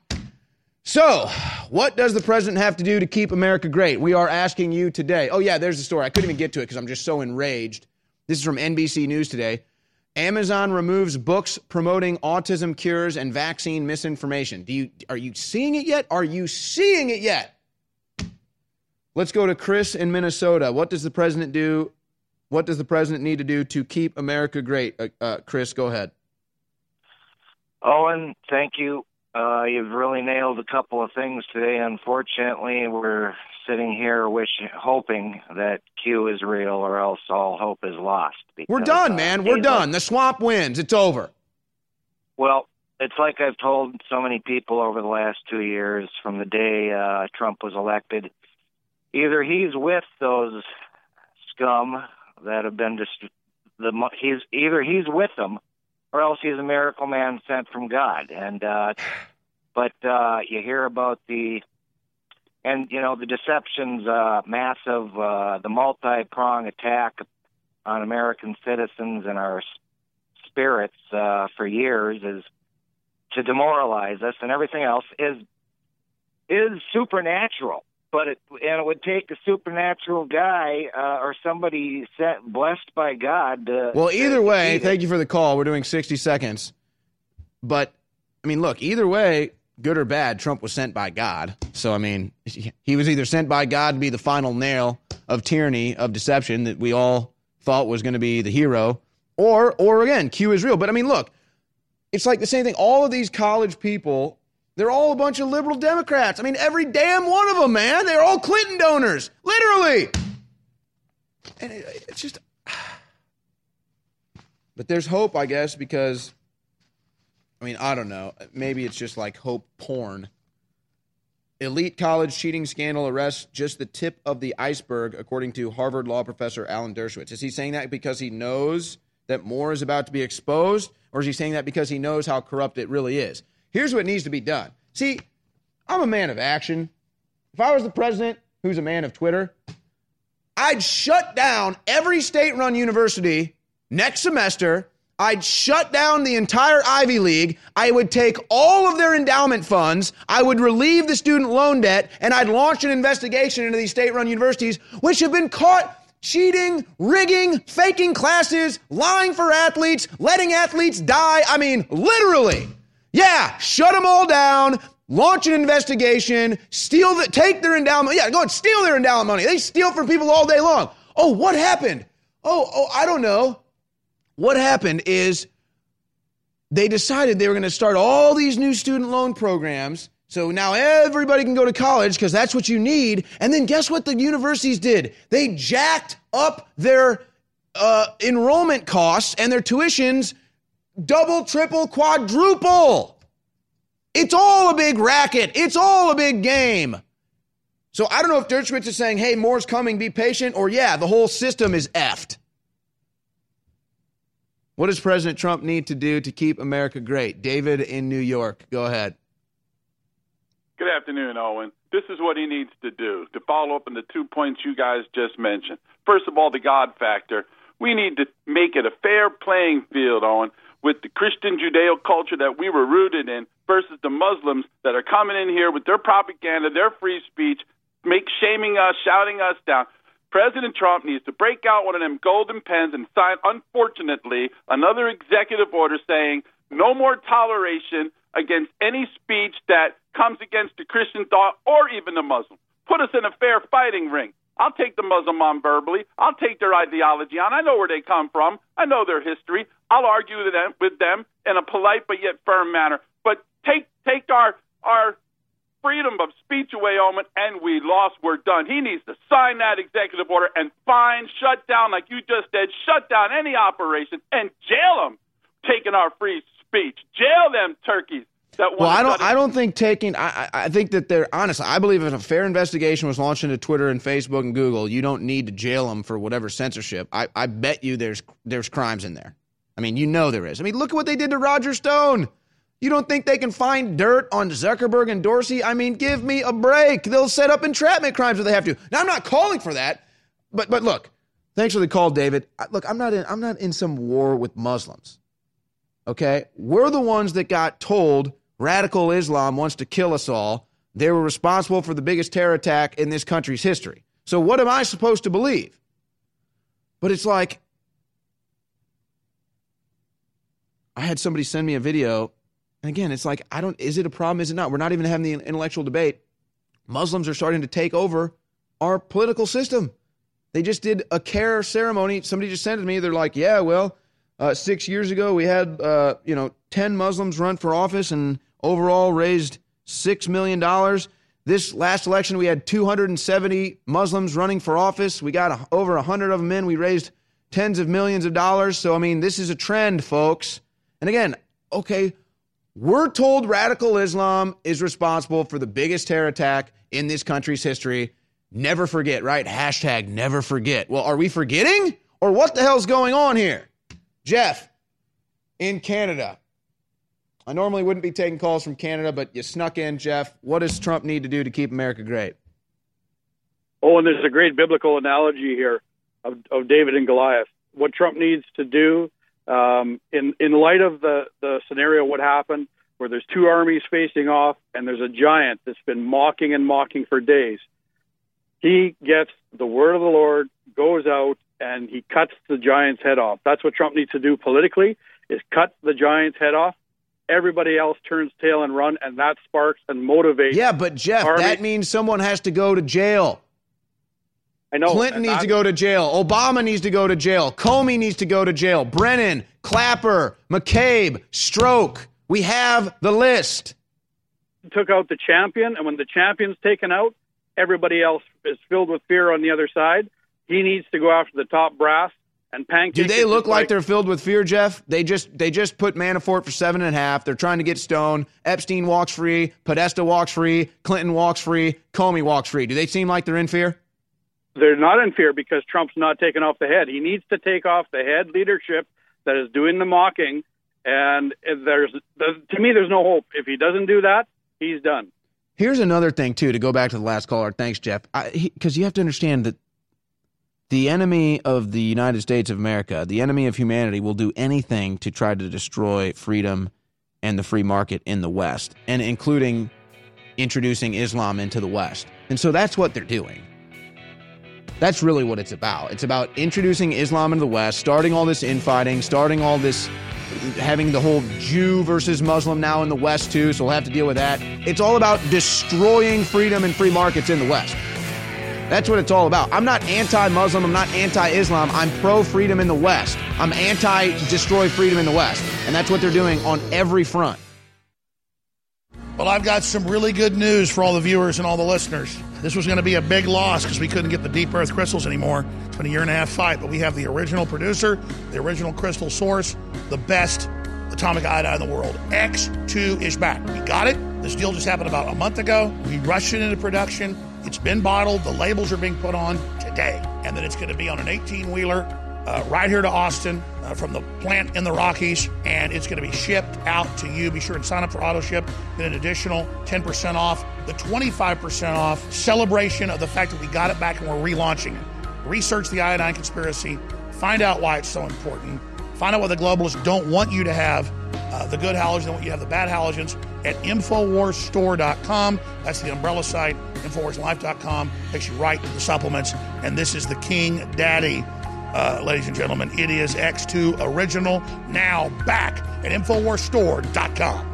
So, what does the president have to do to keep America great? We are asking you today. Oh, yeah, there's the story. I couldn't even get to it because I'm just so enraged. This is from NBC News today. Amazon removes books promoting autism cures and vaccine misinformation. Do you are you seeing it yet? Are you seeing it yet? Let's go to Chris in Minnesota. What does the president do? What does the president need to do to keep America great? Uh, uh, Chris, go ahead. Owen, thank you. Uh, you've really nailed a couple of things today. Unfortunately, we're sitting here wishing, hoping that Q is real, or else all hope is lost. We're done, uh, man. We're done. The swamp wins. It's over. Well, it's like I've told so many people over the last two years from the day uh, Trump was elected. Either he's with those scum that have been just the he's either he's with them, or else he's a miracle man sent from God. And uh, but uh, you hear about the and you know the deceptions, uh, massive, uh, the multi-prong attack on American citizens and our spirits uh, for years is to demoralize us, and everything else is is supernatural. But it and it would take a supernatural guy uh, or somebody sent blessed by God. To, Well, either way, thank you for the call. We're doing 60 seconds. But, I mean, look, either way, good or bad, Trump was sent by God. So, I mean, he was either sent by God to be the final nail of tyranny, of deception that we all thought was going to be the hero, or, or again, Q is real. But, I mean, look, it's like the same thing. All of these college people They're all a bunch of liberal Democrats. I mean, every damn one of them, man. They're all Clinton donors, literally. And it, it's just. But there's hope, I guess, because, I mean, I don't know. Maybe it's just like hope porn. Elite college cheating scandal arrests just the tip of the iceberg, according to Harvard law professor Alan Dershowitz. Is he saying that because he knows that more is about to be exposed, or is he saying that because he knows how corrupt it really is? Here's what needs to be done. See, I'm a man of action. If I was the president who's a man of Twitter, I'd shut down every state run university next semester. I'd shut down the entire Ivy League. I would take all of their endowment funds. I would relieve the student loan debt, and I'd launch an investigation into these state run universities, which have been caught cheating, rigging, faking classes, lying for athletes, letting athletes die. I mean, literally. Yeah, shut them all down, launch an investigation, steal the, take their endowment. Yeah, go and steal their endowment money. They steal from people all day long. Oh, what happened? Oh, oh, I don't know. What happened is they decided they were going to start all these new student loan programs. So now everybody can go to college because that's what you need. And then guess what the universities did? They jacked up their uh, enrollment costs and their tuitions double, triple, quadruple. It's all a big racket. It's all a big game. So I don't know if Dershowitz is saying, hey, more's coming, be patient, or yeah, the whole system is effed. What does President Trump need to do to keep America great? David in New York, go ahead. Good afternoon, Owen. This is what he needs to do to follow up on the two points you guys just mentioned. First of all, the God factor. We need to make it a fair playing field, Owen, with the Christian Judeo culture that we were rooted in versus the Muslims that are coming in here with their propaganda, their free speech, make shaming us, shouting us down. President Trump needs to break out one of them golden pens and sign, unfortunately, another executive order saying no more toleration against any speech that comes against the Christian thought or even the Muslim. Put us in a fair fighting ring. I'll take the Muslim on verbally. I'll take their ideology on. I know where they come from. I know their history. I'll argue with them, with them in a polite but yet firm manner. But take take our our freedom of speech away, Owen, and we lost. We're done. He needs to sign that executive order and fine, shut down, like you just said, shut down any operation and jail them taking our free speech. Jail them turkeys. Well, I don't. I don't think taking. I, I think that they're honestly. I believe if a fair investigation was launched into Twitter and Facebook and Google, you don't need to jail them for whatever censorship. I, I bet you there's there's crimes in there. I mean, you know there is. I mean, look at what they did to Roger Stone. You don't think they can find dirt on Zuckerberg and Dorsey? I mean, give me a break. They'll set up entrapment crimes if they have to. Now, I'm not calling for that, but but look, thanks for the call, David. Look, I'm not in I'm not in some war with Muslims. Okay, we're the ones that got told radical Islam wants to kill us all. They were responsible for the biggest terror attack in this country's history. So what am I supposed to believe? But it's like I had somebody send me a video and again, it's like, I don't, is it a problem? Is it not? We're not even having the intellectual debate. Muslims are starting to take over our political system. They just did a CAIR ceremony. Somebody just sent it to me. They're like, yeah, well, uh, six years ago we had, uh, you know, 10 Muslims run for office and overall raised $6 million. This last election, we had 270 Muslims running for office. We got over 100 of them in. We raised tens of millions of dollars. So, I mean, this is a trend, folks. And again, okay, we're told radical Islam is responsible for the biggest terror attack in this country's history. Never forget, right? Hashtag never forget. Well, are we forgetting? Or what the hell's going on here? Jeff, in Canada. I normally wouldn't be taking calls from Canada, but you snuck in, Jeff. What does Trump need to do to keep America great? Oh, and there's a great biblical analogy here of, of David and Goliath. What Trump needs to do um, in in light of the the scenario, what happened, where there's two armies facing off, and there's a giant that's been mocking and mocking for days. He gets the word of the Lord, goes out, and he cuts the giant's head off. That's what Trump needs to do politically: is cut the giant's head off. Everybody else turns tail and run, and that sparks and motivates. Yeah, but Jeff, army. that means someone has to go to jail. I know. Clinton needs to go to jail. Obama needs to go to jail. Comey needs to go to jail. Brennan, Clapper, McCabe, Strzok. We have the list. took out the champion, and when the champion's taken out, everybody else is filled with fear on the other side. He needs to go after the top brass and pancake. Do they look just like they're filled with fear, Jeff? They just they just put Manafort for seven and a half. They're trying to get Stone. Epstein walks free. Podesta walks free. Clinton walks free. Comey walks free. Do they seem like they're in fear? They're not in fear because Trump's not taking off the head. He needs to take off the head leadership that is doing the mocking. And there's to me, there's no hope. If he doesn't do that, he's done. Here's another thing too. To go back to the last caller, thanks, Jeff. Because you have to understand that the enemy of the United States of America, the enemy of humanity, will do anything to try to destroy freedom and the free market in the West, and including introducing Islam into the West. And so that's what they're doing. That's really what it's about. It's about introducing Islam into the West, starting all this infighting, starting all this, having the whole Jew versus Muslim now in the West too, so we'll have to deal with that. It's all about destroying freedom and free markets in the West. That's what it's all about. I'm not anti Muslim. I'm not anti Islam. I'm pro freedom in the West. I'm anti destroy freedom in the West. And that's what they're doing on every front. Well, I've got some really good news for all the viewers and all the listeners. This was going to be a big loss because we couldn't get the deep earth crystals anymore. It's been a year and a half fight, but we have the original producer, the original crystal source, the best atomic iodine in the world. X2 is back. We got it. This deal just happened about a month ago. We rushed it into production. It's been bottled. The labels are being put on today. And then it's going to be on an 18 wheeler uh, right here to Austin uh, from the plant in the Rockies. And it's going to be shipped out to you. Be sure and sign up for auto ship. Get an additional 10% off, the 25% off celebration of the fact that we got it back and we're relaunching it. Research the iodine conspiracy. Find out why it's so important. Find out why the globalists don't want you to have uh, the good halogens, they want you to have the bad halogens at InfoWarsStore.com. That's the umbrella site. InfoWarsLife.com takes you right to the supplements. And this is the King Daddy, uh, ladies and gentlemen. It is X2 Original, now back at InfoWarsStore.com.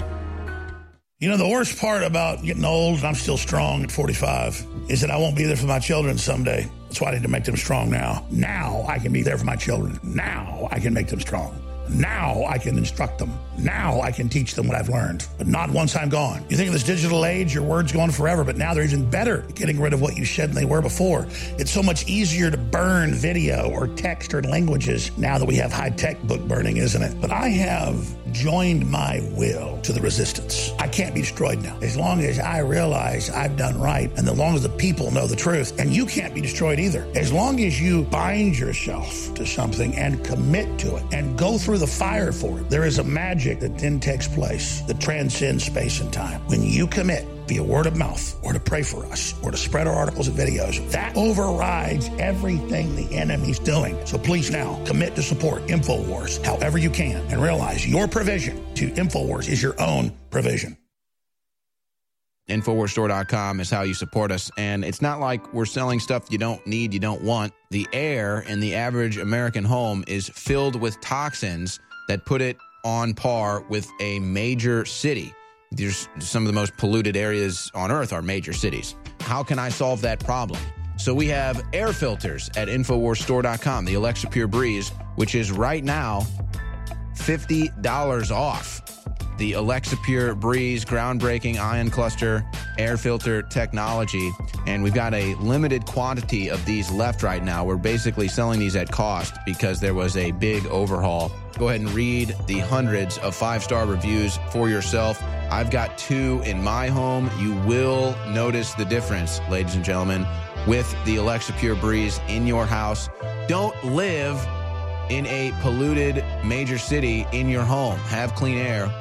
You know, the worst part about getting old, and I'm still strong at 45, is that I won't be there for my children someday. That's why I need to make them strong now. Now I can be there for my children. Now I can make them strong. Now I can instruct them. Now I can teach them what I've learned, but not once I'm gone. You think of this digital age, your word's going forever, but now they're even better at getting rid of what you said than they were before. It's so much easier to burn video or text or languages now that we have high tech book burning, isn't it? But I have joined my will to the resistance. I can't be destroyed now. As long as I realize I've done right, and as long as the people know the truth, and you can't be destroyed either. As long as you bind yourself to something and commit to it and go through the fire for it, there is a magic that then takes place that transcends space and time. When you commit, via word of mouth or to pray for us or to spread our articles and videos. That overrides everything the enemy's doing. So please now commit to support InfoWars however you can and realize your provision to InfoWars is your own provision. Infowarsstore.com is how you support us. And it's not like we're selling stuff you don't need, you don't want. The air in the average American home is filled with toxins that put it on par with a major city. There's some of the most polluted areas on earth are major cities. How can I solve that problem? So we have air filters at InfoWarsStore.com, the Alexapure Breeze, which is right now $50 off. The Alexapure Breeze groundbreaking ion cluster air filter technology. And we've got a limited quantity of these left right now. We're basically selling these at cost because there was a big overhaul. Go ahead and read the hundreds of five star reviews for yourself. I've got two in my home. You will notice the difference, ladies and gentlemen, with the Alexapure Breeze in your house. Don't live in a polluted major city in your home. Have clean air.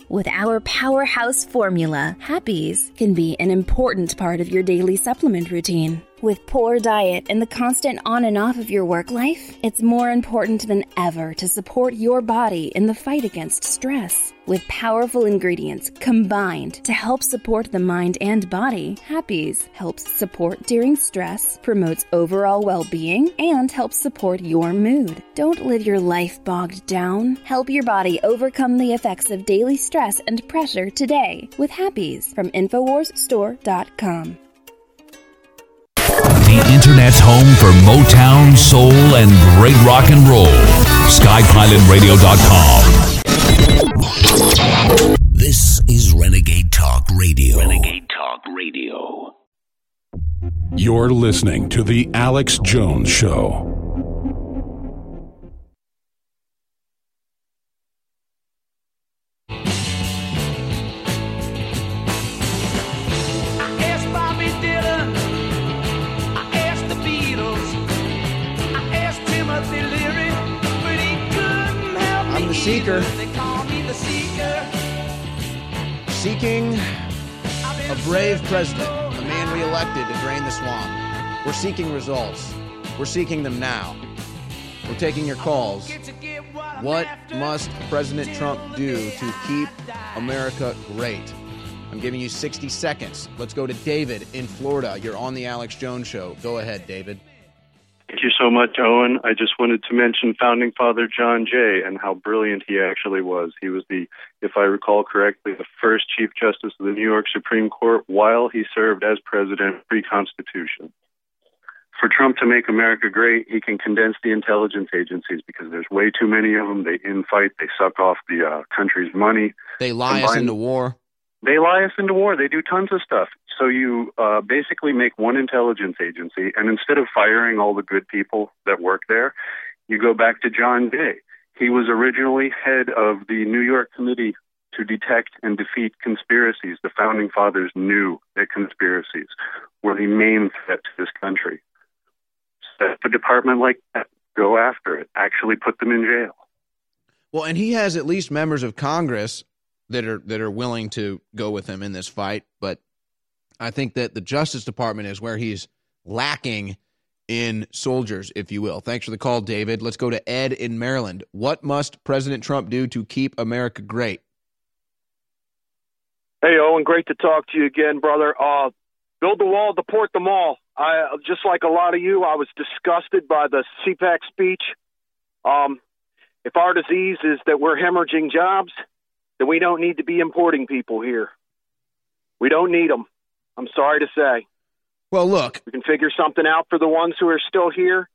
With our powerhouse formula, Happies can be an important part of your daily supplement routine. With poor diet and the constant on and off of your work life, it's more important than ever to support your body in the fight against stress. With powerful ingredients combined to help support the mind and body, Happies helps support during stress, promotes overall well being, and helps support your mood. Don't live your life bogged down. Help your body overcome the effects of daily stress and pressure today with Happies from InfoWarsStore.com. The Internet's home for Motown, soul, and great rock and roll. SkyPilotRadio.com. This is Renegade Talk Radio. Renegade Talk Radio. You're listening to The Alex Jones Show. I Seeking a brave president, a man we elected to drain the swamp. We're seeking results. We're seeking them now. We're taking your calls. What must President Trump do to keep America great? I'm giving you 60 seconds. Let's go to David in Florida. You're on the Alex Jones Show. Go ahead, David. Thank you so much, Owen. I just wanted to mention founding father John Jay and how brilliant he actually was. He was the, if I recall correctly, the first Chief Justice of the New York Supreme Court while he served as president pre Constitution. For Trump to make America great, he can condense the intelligence agencies because there's way too many of them. They infight, they suck off the uh, country's money. They lie us into war. They lie us into war. They do tons of stuff. So you uh, basically make one intelligence agency, and instead of firing all the good people that work there, you go back to John Jay. He was originally head of the New York Committee to detect and defeat conspiracies. The founding fathers knew that conspiracies were the main threat to this country. Set up a department like that. Go after it. Actually put them in jail. Well, and he has at least members of Congress that are that are willing to go with him in this fight, but I think that the Justice Department is where he's lacking in soldiers, if you will. Thanks for the call, David. Let's go to Ed in Maryland. What must President Trump do to keep America great? Hey, Owen, great to talk to you again, brother. Uh, build the wall, deport them all. I just like a lot of you, I was disgusted by the CPAC speech. Um, if our disease is that we're hemorrhaging jobs, then we don't need to be importing people here. We don't need them. I'm sorry to say. Well, look, we can figure something out for the ones who are still here,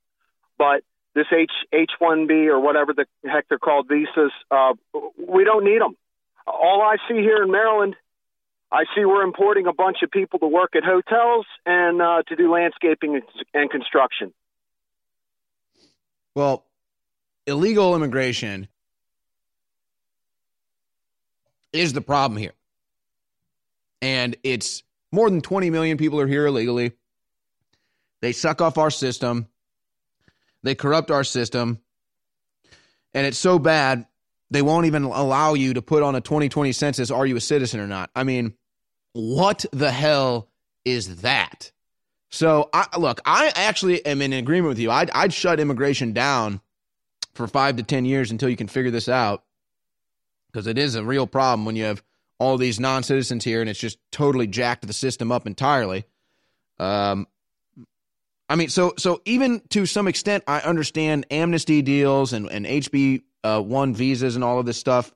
but this H H1B or whatever the heck they're called visas, uh, we don't need them. All I see here in Maryland, I see we're importing a bunch of people to work at hotels and uh, to do landscaping and, and construction. Well, illegal immigration is the problem here. And it's more than 20 million people are here illegally. They suck off our system. They corrupt our system. And it's so bad, they won't even allow you to put on a 2020 census are you a citizen or not? I mean, what the hell is that? So, I, look, I actually am in agreement with you. I'd, I'd shut immigration down for five to 10 years until you can figure this out because it is a real problem when you have all these non citizens here and it's just totally jacked the system up entirely. Um, I mean, so so even to some extent, I understand amnesty deals and and HB uh, one visas and all of this stuff,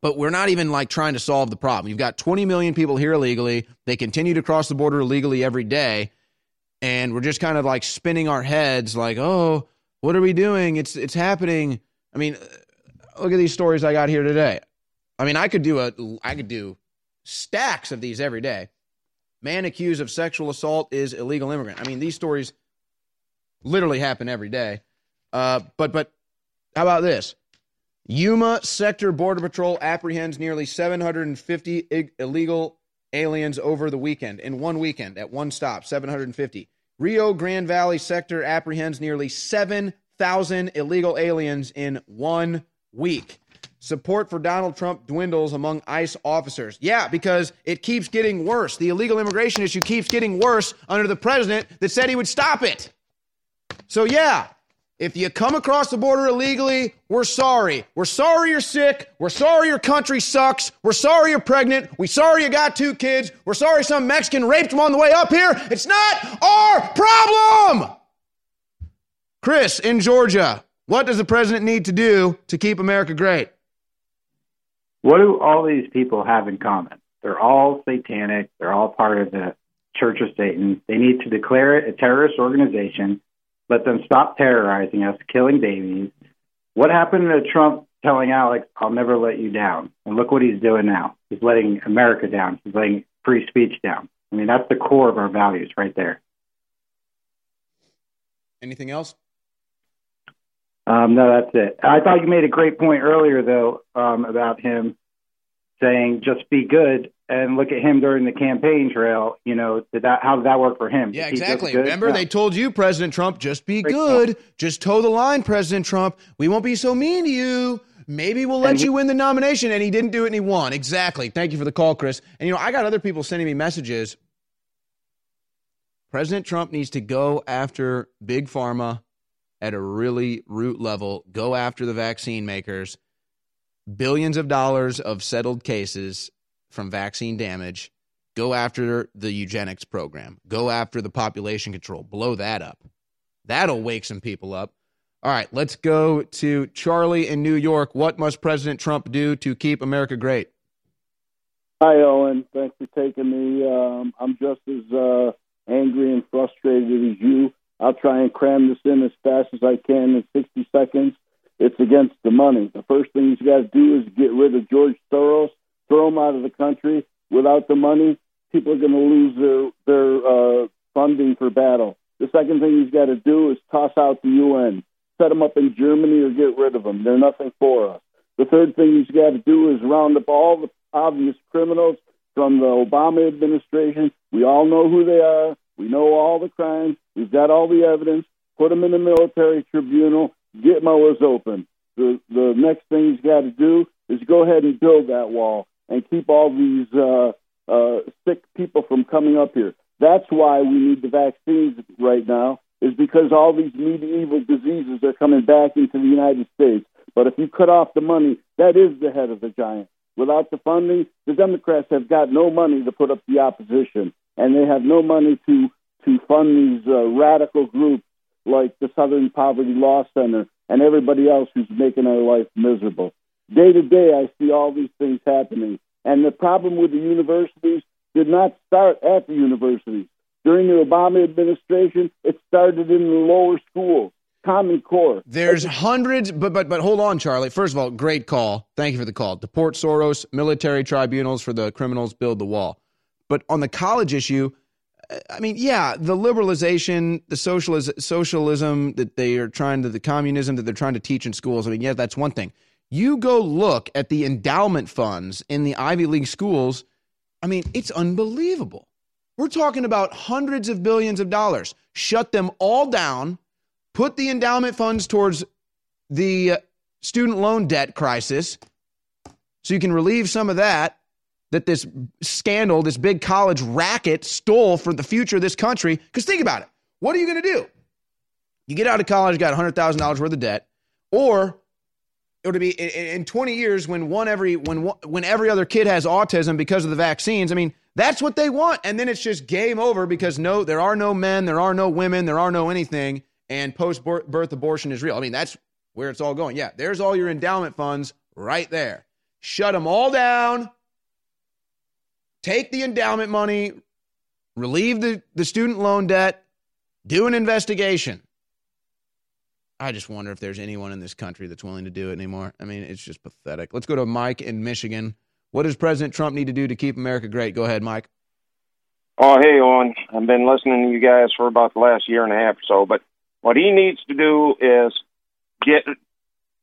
but we're not even like trying to solve the problem. You've got 20 million people here illegally. They continue to cross the border illegally every day, and we're just kind of like spinning our heads, like, oh, what are we doing? It's it's happening. I mean, look at these stories I got here today. I mean, I could do a I could do stacks of these every day. Man accused of sexual assault is illegal immigrant. I mean, these stories literally happen every day. Uh, but but how about this? Yuma Sector Border Patrol apprehends nearly 750 ig- illegal aliens over the weekend in one weekend at one stop. 750. Rio Grande Valley Sector apprehends nearly 7,000 illegal aliens in one week. Support for Donald Trump dwindles among ICE officers. Yeah, because it keeps getting worse. The illegal immigration issue keeps getting worse under the president that said he would stop it. So, yeah, if you come across the border illegally, we're sorry. We're sorry you're sick. We're sorry your country sucks. We're sorry you're pregnant. We're sorry you got two kids. We're sorry some Mexican raped them on the way up here. It's not our problem. Chris in Georgia, what does the president need to do to keep America great? What do all these people have in common? They're all satanic. They're all part of the Church of Satan. They need to declare it a terrorist organization. Let them stop terrorizing us, killing babies. What happened to Trump telling Alex, I'll never let you down? And look what he's doing now. He's letting America down. He's letting free speech down. I mean, that's the core of our values right there. Anything else? Um, no, that's it. I thought you made a great point earlier, though, um, about him saying just be good and look at him during the campaign trail. You know, did that? How did that work for him? Yeah, exactly. Remember, No. they told you, President Trump, just be Great good. Just toe the line, President Trump. We won't be so mean to you. Maybe we'll let he- you win the nomination. And he didn't do it and he won. Exactly. Thank you for the call, Chris. And, you know, I got other people sending me messages. President Trump needs to go after Big Pharma at a really root level, go after the vaccine makers. Billions of dollars of settled cases from vaccine damage. Go after the eugenics program. Go after the population control. Blow that up. That'll wake some people up. All right, let's go to Charlie in New York. What must President Trump do to keep America great? Hi, Owen. Thanks for taking me. Um, I'm just as uh, angry and frustrated as you. I'll try and cram this in as fast as I can in 60 seconds. It's against the money. The first thing he's got to do is get rid of George Soros, throw him out of the country. Without the money, people are going to lose their their uh, funding for battle. The second thing he's got to do is toss out the UN, set them up in Germany or get rid of them. They're nothing for us. The third thing he's got to do is round up all the obvious criminals from the Obama administration. We all know who they are. We know all the crimes. We've got all the evidence. Put them in the military tribunal. Gitmo's open. The the next thing he's got to do is go ahead and build that wall and keep all these uh, uh, sick people from coming up here. That's why we need the vaccines right now. Is because all these medieval diseases are coming back into the United States. But if you cut off the money, that is the head of the giant. Without the funding, the Democrats have got no money to put up the opposition, and they have no money to to fund these uh, radical groups like the Southern Poverty Law Center and everybody else who's making our life miserable. Day to day, I see all these things happening, and the problem with the universities did not start at the universities. During the Obama administration, it started in the lower schools, Common Core. There's hundreds, but but but hold on, Charlie. First of all, great call. Thank you for the call. Deport Soros, military tribunals for the criminals, build the wall. But on the college issue, I mean, yeah, the liberalization, the socialism, socialism that they are trying to, the communism that they're trying to teach in schools. I mean, yeah, that's one thing. You go look at the endowment funds in the Ivy League schools. I mean, it's unbelievable. We're talking about hundreds of billions of dollars. Shut them all down. Put the endowment funds towards the uh, student loan debt crisis so you can relieve some of that that this scandal, this big college racket stole for the future of this country. Because think about it. What are you going to do? You get out of college, got $100,000 worth of debt, or it would be in, in 20 years when one every when one- when every other kid has autism because of the vaccines. I mean, that's what they want, and then it's just game over because no, there are no men, there are no women, there are no anything, and post birth abortion is real. I mean, that's where it's all going. Yeah, there's all your endowment funds right there. Shut them all down. Take the endowment money, relieve the, the student loan debt, do an investigation. I just wonder if there's anyone in this country that's willing to do it anymore. I mean, it's just pathetic. Let's go to Mike in Michigan. What does President Trump need to do to keep America great? Go ahead, Mike. Oh, hey, Owen. I've been listening to you guys for about the last year and a half or so, but what he needs to do is get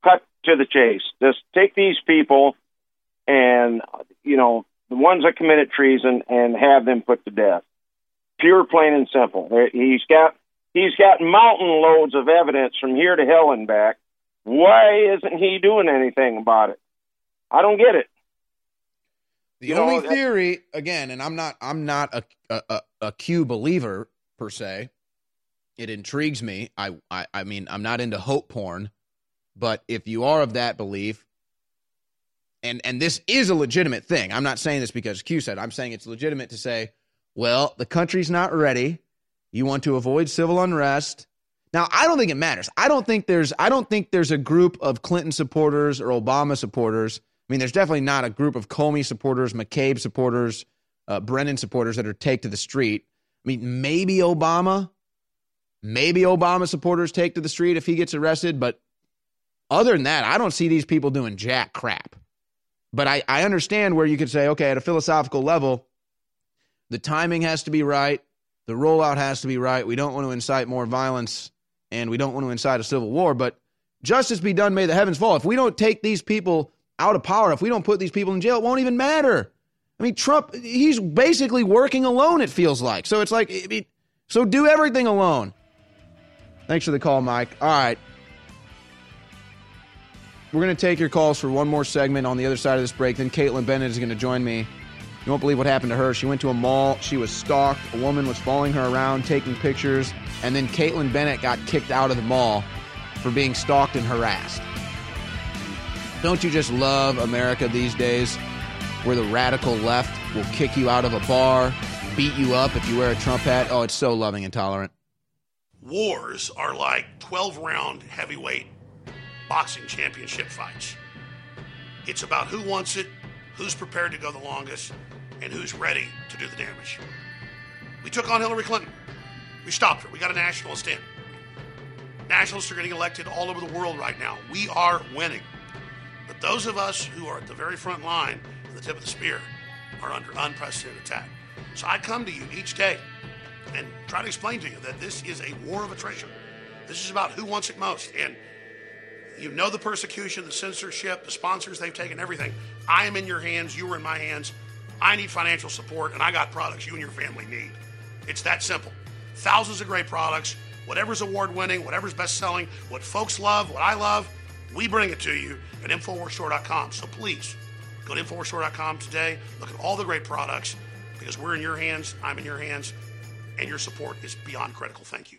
cut to the chase. Just take these people and, you know, the ones that committed treason and have them put to death. Pure, plain and simple. He's got he's got mountain loads of evidence from here to hell and back. Why isn't he doing anything about it? I don't get it. The You only that- theory, again, and I'm not, I'm not a, a, a, a Q believer per se. It intrigues me. I, I, I mean, I'm not into hope porn, but if you are of that belief, and and this is a legitimate thing. I'm not saying this because Q said. I'm saying it's legitimate to say, well, the country's not ready. You want to avoid civil unrest. Now, I don't think it matters. I don't think there's I don't think there's a group of Clinton supporters or Obama supporters. I mean, there's definitely not a group of Comey supporters, McCabe supporters, uh, Brennan supporters that are take to the street. I mean, maybe Obama, maybe Obama supporters take to the street if he gets arrested, but other than that, I don't see these people doing jack crap. But I, I understand where you could say, okay, at a philosophical level, the timing has to be right, the rollout has to be right. We don't want to incite more violence and we don't want to incite a civil war. But justice be done, may the heavens fall. If we don't take these people out of power, if we don't put these people in jail, it won't even matter. I mean, Trump, he's basically working alone, it feels like. So it's like, I mean, so do everything alone. Thanks for the call, Mike. All right. We're going to take your calls for one more segment on the other side of this break. Then Kaitlin Bennett is going to join me. You won't believe what happened to her. She went to a mall. She was stalked. A woman was following her around, taking pictures. And then Kaitlin Bennett got kicked out of the mall for being stalked and harassed. Don't you just love America these days where the radical left will kick you out of a bar, beat you up if you wear a Trump hat? Oh, it's so loving and tolerant. Wars are like 12 round heavyweight boxing championship fights. It's about who wants it, who's prepared to go the longest, and who's ready to do the damage. We took on Hillary Clinton. We stopped her. We got a nationalist in. Nationalists are getting elected all over the world right now. We are winning. But those of us who are at the very front line, at the tip of the spear, are under unprecedented attack. So I come to you each day and try to explain to you that this is a war of attrition. This is about who wants it most. And you know the persecution, the censorship, the sponsors they've taken, everything. I am in your hands. You are in my hands. I need financial support, and I got products you and your family need. It's that simple. Thousands of great products, whatever's award winning, whatever's best selling, what folks love, what I love, we bring it to you at InfoWarsStore.com. So please go to InfoWarsStore.com today. Look at all the great products because we're in your hands, I'm in your hands, and your support is beyond critical. Thank you.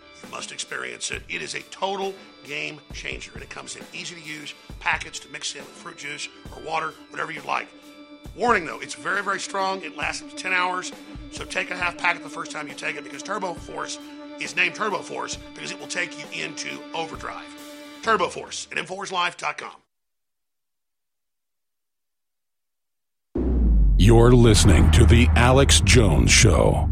You must experience it. It is a total game changer, and it comes in easy to use packets to mix in with fruit juice or water, whatever you'd like. Warning though, it's very, very strong. It lasts up to 10 hours, so take a half packet the first time you take it because Turbo Force is named Turbo Force because it will take you into overdrive. Turbo Force at InfoWarsLife.com. You're listening to The Alex Jones Show.